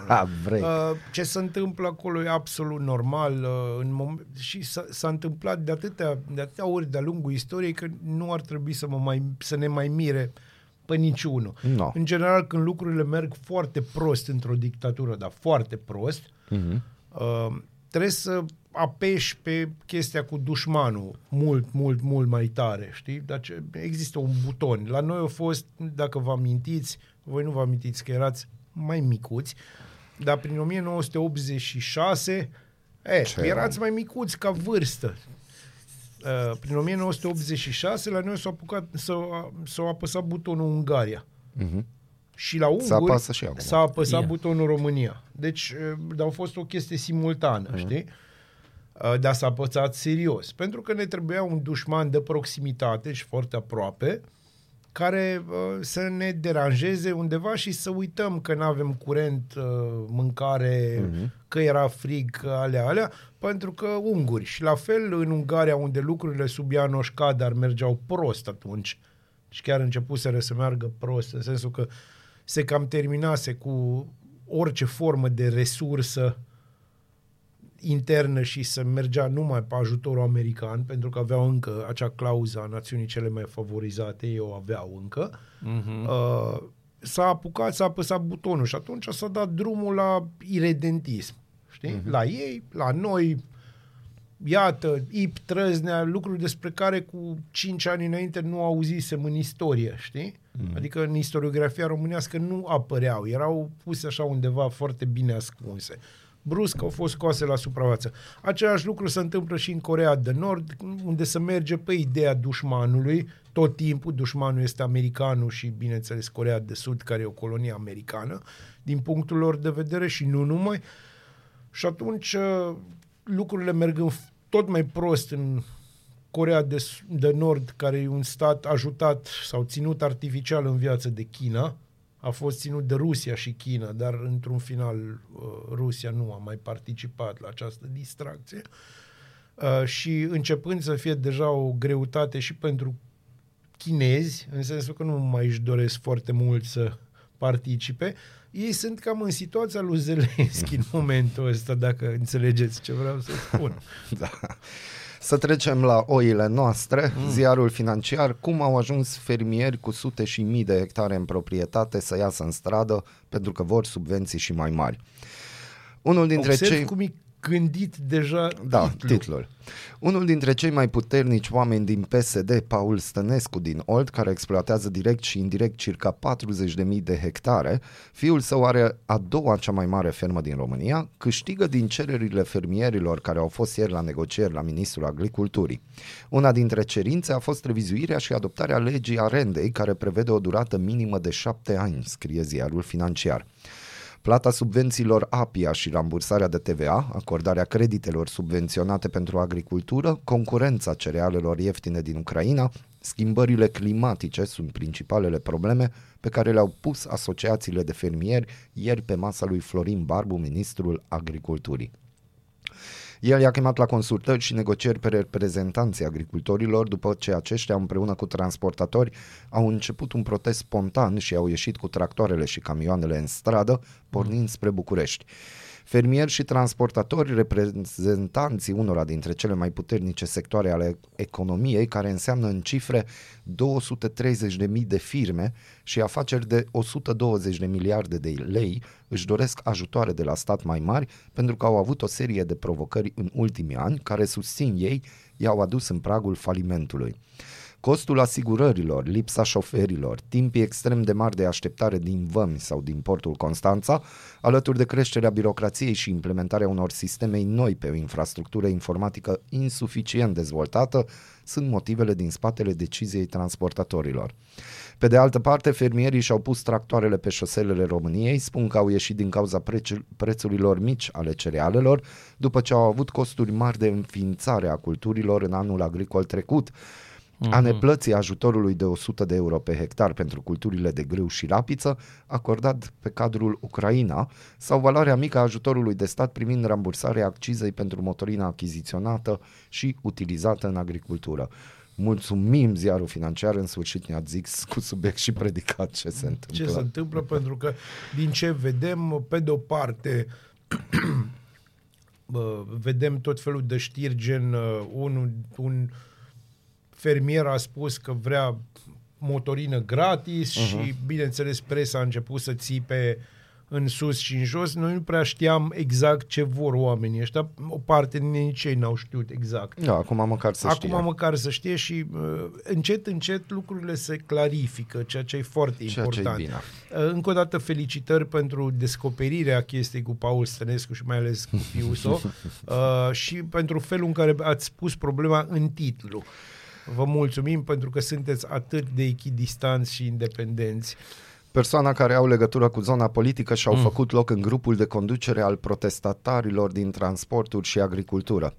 Ha, vrei. Uh, ce se întâmplă acolo e absolut normal uh, în mom- și s-a, s-a întâmplat de atâtea, de atâtea ori de-a lungul istoriei că nu ar trebui să, mă mai, să ne mai mire pe niciunul. No. În general, când lucrurile merg foarte prost într-o dictatură, dar foarte prost, Mhm. uh, trebuie să apeși pe chestia cu dușmanul mult, mult, mult mai tare, știi? Dar ce, există un buton. La noi a fost, dacă vă amintiți, voi nu vă amintiți că erați mai micuți, dar prin 1986, e, Ce erați mai micuți ca vârstă. Uh, prin 1986 la noi s-a, apucat, s-a, s-a apăsat butonul Ungaria. Mhm. Și la unguri Se apasă și acum. s-a apăsat Ia. butonul România. Deci uh, a fost o chestie simultană, Mhm. știi? Uh, Dar s-a apăsat serios. Pentru că ne trebuia un dușman de proximitate și foarte aproape, care uh, să ne deranjeze undeva și să uităm că nu avem curent, uh, mâncare, Mhm. că era frig, că alea, alea, pentru că unguri. Și la fel în Ungaria, unde lucrurile sub Ianoș Cadar mergeau prost atunci, și chiar începuseră să meargă prost, în sensul că se cam terminase cu orice formă de resursă internă și să mergea numai pe ajutorul american, pentru că aveau încă acea clauză a națiunii cele mai favorizate, ei o aveau încă, Mhm. uh, s-a apucat, s-a apăsat butonul și atunci s-a dat drumul la iredentism. Știi? La ei, la noi, iată, Ip, Trăznea, lucruri despre care cu 5 ani înainte nu auzisem în istorie, știi? Mm. Adică în istoriografia românească nu apăreau, erau puse așa undeva foarte bine ascunse. Brusc au fost scoase la suprafață. Același lucru se întâmplă și în Corea de Nord, unde se merge pe ideea dușmanului, tot timpul dușmanul este americanul și, bineînțeles, Corea de Sud, care e o colonie americană, din punctul lor de vedere și nu numai. Și atunci uh, lucrurile merg în f- tot mai prost în Corea de, S- de Nord, care e un stat ajutat sau ținut artificial în viață de China, a fost ținut de Rusia și China, dar într-un final uh, Rusia nu a mai participat la această distracție. Uh, și începând să fie deja o greutate și pentru chinezi, în sensul că nu mai își doresc foarte mult să participe, ei sunt cam în situația lui Zelenski în momentul ăsta, dacă înțelegeți ce vreau să spun. Da. Să trecem la oile noastre, mm. ziarul financiar, cum au ajuns fermieri cu sute și mii de hectare în proprietate să iasă în stradă pentru că vor subvenții și mai mari. Unul dintre Observ cei... cum e gândit deja Da, titlul. titlul. Unul dintre cei mai puternici oameni din PSD, Paul Stănescu din Olt, care exploatează direct și indirect circa 40.000 de hectare, fiul său are a doua cea mai mare fermă din România, câștigă din cererile fermierilor care au fost ieri la negocieri la Ministrul Agriculturii. Una dintre cerințe a fost revizuirea și adoptarea legii arendei, care prevede o durată minimă de șapte ani, scrie ziarul financiar. Plata subvențiilor APIA și rambursarea de TVA, acordarea creditelor subvenționate pentru agricultură, concurența cerealelor ieftine din Ucraina, schimbările climatice sunt principalele probleme pe care le-au pus asociațiile de fermieri ieri pe masa lui Florin Barbu, ministrul agriculturii. El i-a chemat la consultări și negocieri pe reprezentanții agricultorilor după ce aceștia împreună cu transportatori au început un protest spontan și au ieșit cu tractoarele și camioanele în stradă, pornind spre București. Fermieri și transportatori, reprezentanții unora dintre cele mai puternice sectoare ale economiei, care înseamnă în cifre 230.000 de firme și afaceri de 120 de miliarde de lei, își doresc ajutoare de la stat mai mari pentru că au avut o serie de provocări în ultimii ani, care susțin ei, i-au adus în pragul falimentului. Costul asigurărilor, lipsa șoferilor, timpii extrem de mari de așteptare din vămi sau din portul Constanța, alături de creșterea birocrației și implementarea unor sisteme noi pe o infrastructură informatică insuficient dezvoltată, sunt motivele din spatele deciziei transportatorilor. Pe de altă parte, fermierii și-au pus tractoarele pe șoselele României, spun că au ieșit din cauza prece- prețurilor mici ale cerealelor, după ce au avut costuri mari de înființare a culturilor în anul agricol trecut, a neplății ajutorului de 100 de euro pe hectar pentru culturile de grâu și rapiță, acordat pe cadrul Ucraina, sau valoarea mică a ajutorului de stat primind rambursarea accizei pentru motorina achiziționată și utilizată în agricultură. Mulțumim ziarul financiar, în sfârșit ne-a zis cu subiect și predicat ce se întâmplă. Ce se întâmplă? Pentru că din ce vedem, pe de o parte, bă, vedem tot felul de știri gen uh, un, un fermier a spus că vrea motorină gratis uh-huh. și, bineînțeles, presa a început să țipe în sus și în jos. Noi nu prea știam exact ce vor oamenii ăștia. O parte din ei nici ei n-au știut exact. Da, acum măcar să Acum știe. măcar să știe și uh, încet, încet lucrurile se clarifică, ceea ce e foarte Ceea ce e important. bine. Uh, Încă o dată felicitări pentru descoperirea chestiei cu Paul Stănescu și mai ales cu fiul său uh, și pentru felul în care ați pus problema în titlu. Vă mulțumim pentru că sunteți atât de echidistanți și independenți. Persoana care au legătură cu zona politică și-au mm. făcut loc în grupul de conducere al protestatarilor din transporturi și agricultură.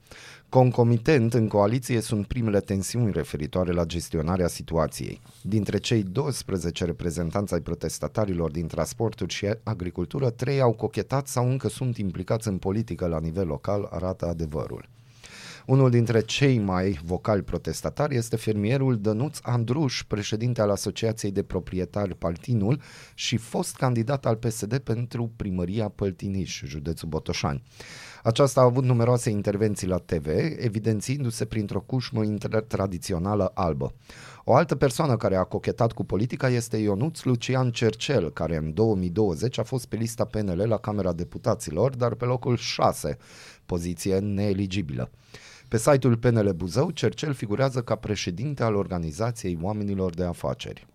Concomitent, în coaliție sunt primele tensiuni referitoare la gestionarea situației. Dintre cei 12 reprezentanți ai protestatarilor din transporturi și agricultură, trei au cochetat sau încă sunt implicați în politică la nivel local, arată adevărul. Unul dintre cei mai vocali protestatari este fermierul Dănuț Andruș, președinte al Asociației de Proprietari Paltinul și fost candidat al PSD pentru primăria Păltiniș, județul Botoșani. Aceasta a avut numeroase intervenții la TV, evidențiindu-se printr-o cușmă tradițională albă. O altă persoană care a cochetat cu politica este Ionuț Lucian Cercel, care în 2020 a fost pe lista PNL la Camera Deputaților, dar pe locul 6, poziție neeligibilă. Pe site-ul PNL Buzău, Cercel figurează ca președinte al organizației oamenilor de afaceri.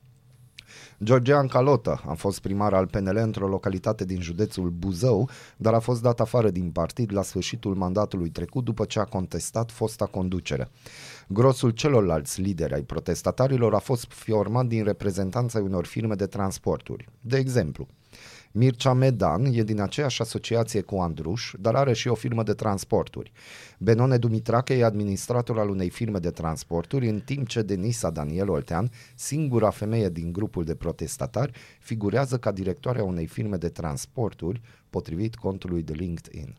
Georgian Calotă a fost primar al PNL într-o localitate din județul Buzău, dar a fost dat afară din partid la sfârșitul mandatului trecut după ce a contestat fosta conducere. Grosul celorlalți lideri ai protestatarilor a fost format din reprezentanța unor firme de transporturi. De exemplu, Mircea Medan e din aceeași asociație cu Andruș, dar are și o firmă de transporturi. Benone Dumitrache e administrator al unei firme de transporturi, în timp ce Denisa Daniel Oltean, singura femeie din grupul de protestatari, figurează ca directoarea unei firme de transporturi, potrivit contului de LinkedIn.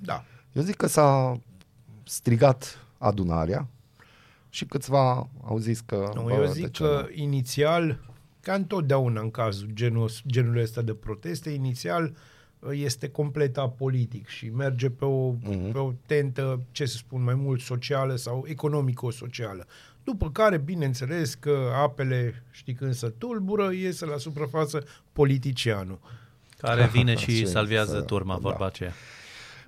Da. Eu zic că s-a strigat adunarea și câțiva au zis că... Nu, bă, eu de zic ce că nu? inițial, ca întotdeauna în cazul genul, genului ăsta de proteste, inițial uh, este complet apolitic și merge pe o, uh-huh. pe o tentă, ce să spun, mai mult socială sau economico-socială. După care, bineînțeles că apele, știi când se tulbură, iese la suprafață politicianul. Care vine și Ce salvează să- turma, da. vorba aceea.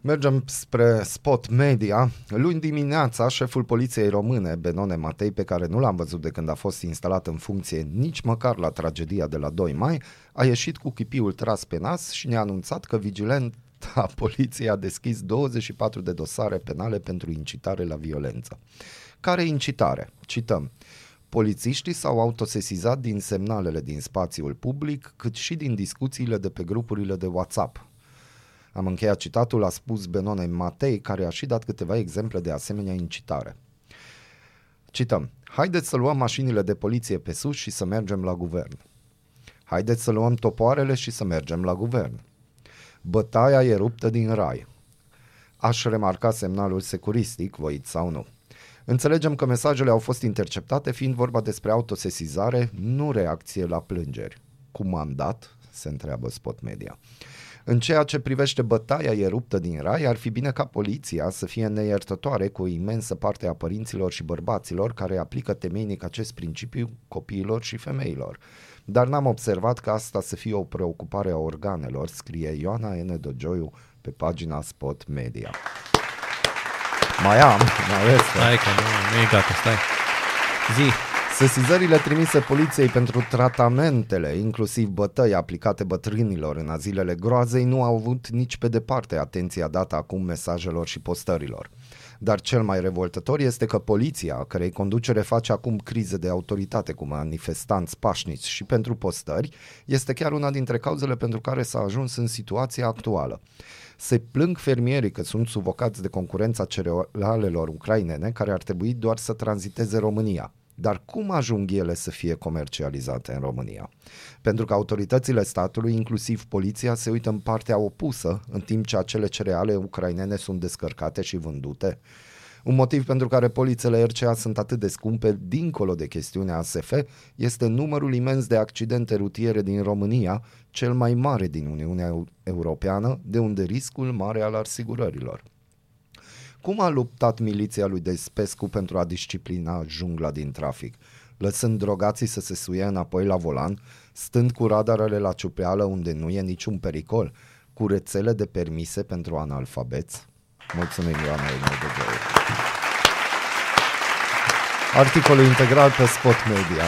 Mergem spre Spot Media. Luni dimineața, șeful poliției române, Benone Matei, pe care nu l-am văzut de când a fost instalat în funcție nici măcar la tragedia de la 2 mai, a ieșit cu chipiul tras pe nas și ne-a anunțat că vigilenta poliției a deschis 24 de dosare penale pentru incitare la violență. Care incitare? Cităm. Polițiștii s-au autosesizat din semnalele din spațiul public, cât și din discuțiile de pe grupurile de WhatsApp. Am încheiat citatul, a spus Benone Matei, care a și dat câteva exemple de asemenea incitare. Cităm. Haideți să luăm mașinile de poliție pe sus și să mergem la guvern. Haideți să luăm topoarele și să mergem la guvern. Bătaia e ruptă din rai. Aș remarca semnalul securistic, voit sau nu. Înțelegem că mesajele au fost interceptate fiind vorba despre autosesizare, nu reacție la plângeri. Cu mandat? Se întreabă Spot Media. În ceea ce privește bătaia e ruptă din rai, ar fi bine ca poliția să fie neiertătoare cu o imensă parte a părinților și bărbaților care aplică temeinic acest principiu copiilor și femeilor. Dar n-am observat că asta să fie o preocupare a organelor, scrie Ioana N. Dogioiu pe pagina Spot Media. Mai am, mai aveți. Stai că nu, nu e gata, stai. Zi, Sesizările trimise poliției pentru tratamentele, inclusiv bătăi aplicate bătrânilor în azilele groazei, nu au avut nici pe departe atenția dată acum mesajelor și postărilor. Dar cel mai revoltător este că poliția, a cărei conducere face acum crize de autoritate cu manifestanți pașnici și pentru postări, este chiar una dintre cauzele pentru care s-a ajuns în situația actuală. Se plâng fermierii că sunt sufocați de concurența cerealelor ucrainene care ar trebui doar să tranziteze România. Dar cum ajung ele să fie comercializate în România? Pentru că autoritățile statului, inclusiv poliția, se uită în partea opusă, în timp ce acele cereale ucrainene sunt descărcate și vândute. Un motiv pentru care polițele RCA sunt atât de scumpe, dincolo de chestiunea ASF, este numărul imens de accidente rutiere din România, cel mai mare din Uniunea Eu- Europeană, de unde riscul mare al asigurărilor. Cum a luptat miliția lui Despescu pentru a disciplina jungla din trafic? Lăsând drogații să se suie înapoi la volan, stând cu radarele la ciupeală unde nu e niciun pericol, cu rețele de permise pentru analfabeți? Mulțumim, Ioana Ionel de Geu. Articolul integral pe Spot Media.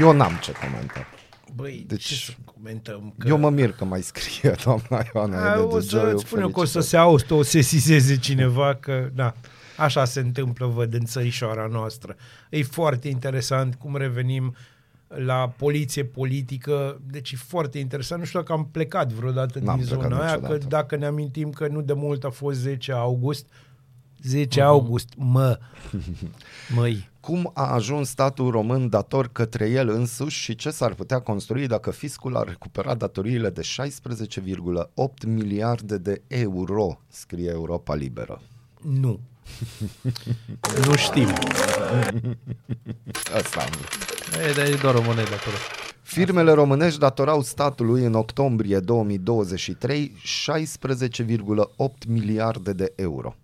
Eu n-am ce comenta. Băi, Deci, ce să comentăm? Că... Eu mă mir că mai scrie doamna Ioana A, Ionel o de să Geu. îți spun eu că o să Felicitări. se autosesizeze cineva că, da, așa se întâmplă, văd, în țărișoara noastră. E foarte interesant cum revenim la poliție politică, deci e foarte interesant. Nu știu dacă am plecat vreodată N-am din plecat zona aia, că niciodată. dacă ne amintim că nu de mult a fost 10 august, 10 august, mă, măi, Cum a ajuns statul român dator către el însuși și ce s-ar putea construi dacă fiscul ar recupera datoriile de 16,8 miliarde de euro, scrie Europa Liberă. nu. nu știm. Asta am. E, dar e doar o monedă acolo. Firmele românești datorau statului în octombrie 2023 16,8 miliarde de euro.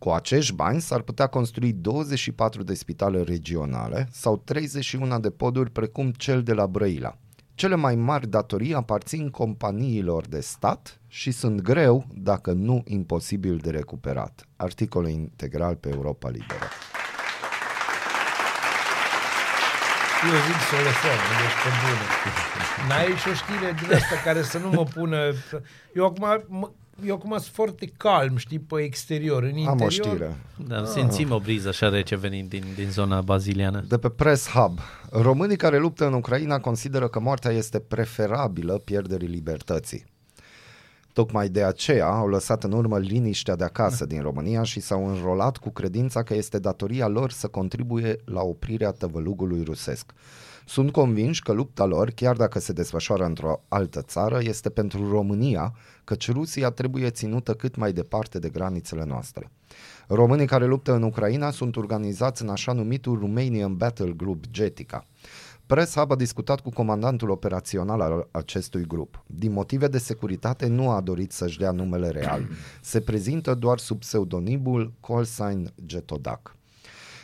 Cu acești bani s-ar putea construi 24 de spitale regionale sau 31 de poduri precum cel de la Brăila. Cele mai mari datorii aparțin companiilor de stat și sunt greu, dacă nu imposibil de recuperat. Articol integral pe Europa Liberă. Eu zic să o lăsăm, deci pe bune. N-ai și o știre din asta care să nu mă pună... Eu acum mă, eu acum sunt foarte calm, știi, pe exterior. În interior, Am o știre. Da, simțim o briză așa rece venind din, din zona baziliană. De pe Press Hub. Românii care luptă în Ucraina consideră că moartea este preferabilă pierderii libertății. Tocmai de aceea au lăsat în urmă liniștea de acasă din România și s-au înrolat cu credința că este datoria lor să contribuie la oprirea tăvălugului rusesc. Sunt convinși că lupta lor, chiar dacă se desfășoară într-o altă țară, este pentru România, căci Rusia trebuie ținută cât mai departe de granițele noastre. Românii care luptă în Ucraina sunt organizați în așa numitul Romanian Battle Group Getica. Press Hub a discutat cu comandantul operațional al acestui grup. Din motive de securitate nu a dorit să-și dea numele real. Se prezintă doar sub pseudonimul Colsign Getodac.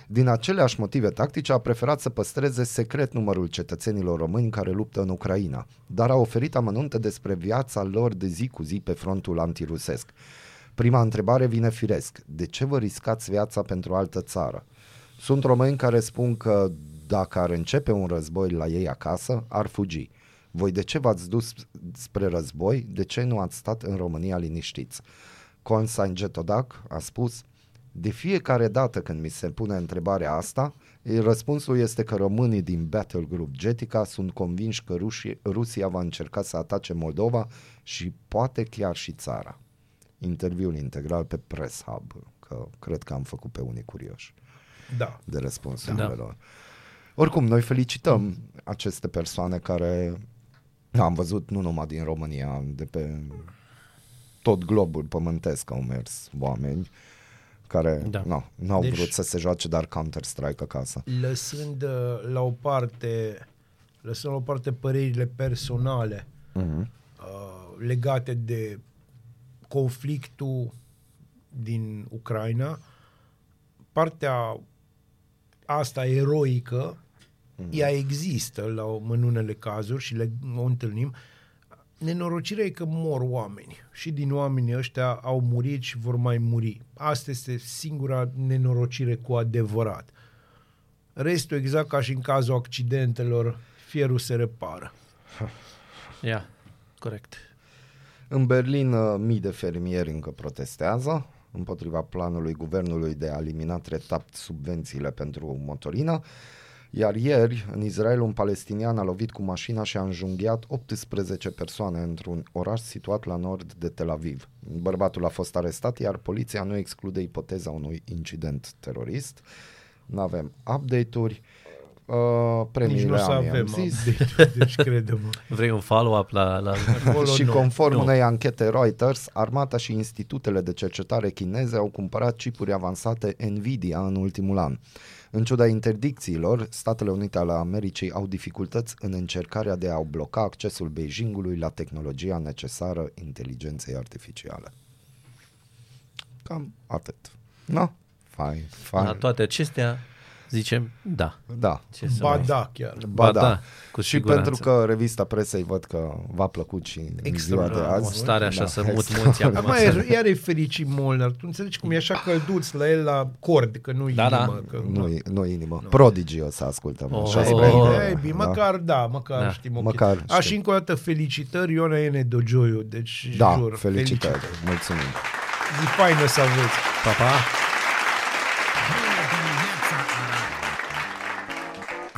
Din aceleași motive tactice a preferat să păstreze secret numărul cetățenilor români care luptă în Ucraina, dar a oferit amănunte despre viața lor de zi cu zi pe frontul antirusesc. Prima întrebare vine firesc. De ce vă riscați viața pentru o altă țară? Sunt români care spun că dacă ar începe un război la ei acasă, ar fugi. Voi de ce v-ați dus spre război? De ce nu ați stat în România liniștiți? Consign Getodac a spus, de fiecare dată când mi se pune întrebarea asta, răspunsul este că românii din Battle Group Getica sunt convinși că Rusia, Rusia va încerca să atace Moldova și poate chiar și țara. Interviul integral pe Press Hub, că cred că am făcut pe unii curioși Da. de răspunsurile Da. lor. Oricum, noi felicităm aceste persoane care am văzut nu numai din România, de pe tot globul pământesc au mers oameni care Da. nu, nu au Deci- vrut să se joace dar Counter-Strike acasă. Lăsând uh, la o parte lăsând la o parte părerile personale Mhm. uh, legate de conflictul din Ucraina, partea asta eroică, ea există la, o- în unele cazuri și le, o întâlnim. Nenorocirea e că mor oameni și din oamenii ăștia au murit și vor mai muri. Asta este singura nenorocire cu adevărat. Restul, exact ca și în cazul accidentelor, fierul se repară. Ia, corect. În Berlin, uh, mii de fermieri încă protestează împotriva planului guvernului de a elimina treptat subvențiile pentru motorină. Iar ieri, în Israel, un palestinian a lovit cu mașina și a înjunghiat 18 persoane într-un oraș situat la nord de Tel Aviv. Bărbatul a fost arestat, iar poliția nu exclude ipoteza unui incident terorist. Nu avem update-uri. Uh, Nici premiile nu o să AMI, am avem zis. update deci credem. Vrei un follow-up la... la... Acolo și nu. conform Nu. unei anchete Reuters, armata și institutele de cercetare chineze au cumpărat chipuri avansate Nvidia în ultimul an. În ciuda interdicțiilor, Statele Unite ale Americii au dificultăți în încercarea de a bloca accesul Beijingului la tehnologia necesară inteligenței artificiale. Cam atât. No? Fain, fain. la toate acestea, zicem da. Da. Ce să Ba mai... da, chiar. Ba da. da, cu și siguranță. pentru că revista presei văd că v-a plăcut și în ziua de Extraordinar. azi. O stare așa Da, să mut extra- munții acum. Acum iar, iar e fericit Molnar. Tu înțelegi cum e așa călduț la el la cord, că nu Da, da. inimă. Că, Nu, nu inimă. Prodigy o să ascultăm. Oh. așa Ei, spre bine, ideea, Ei, bine, da? măcar da, măcar Da. știm ok. Măcar A, și știm. încă o dată felicitări, Iona Ene Dogioiu, deci Da, jur, felicitări. Mulțumim. Zi faină să aveți. Pa, pa!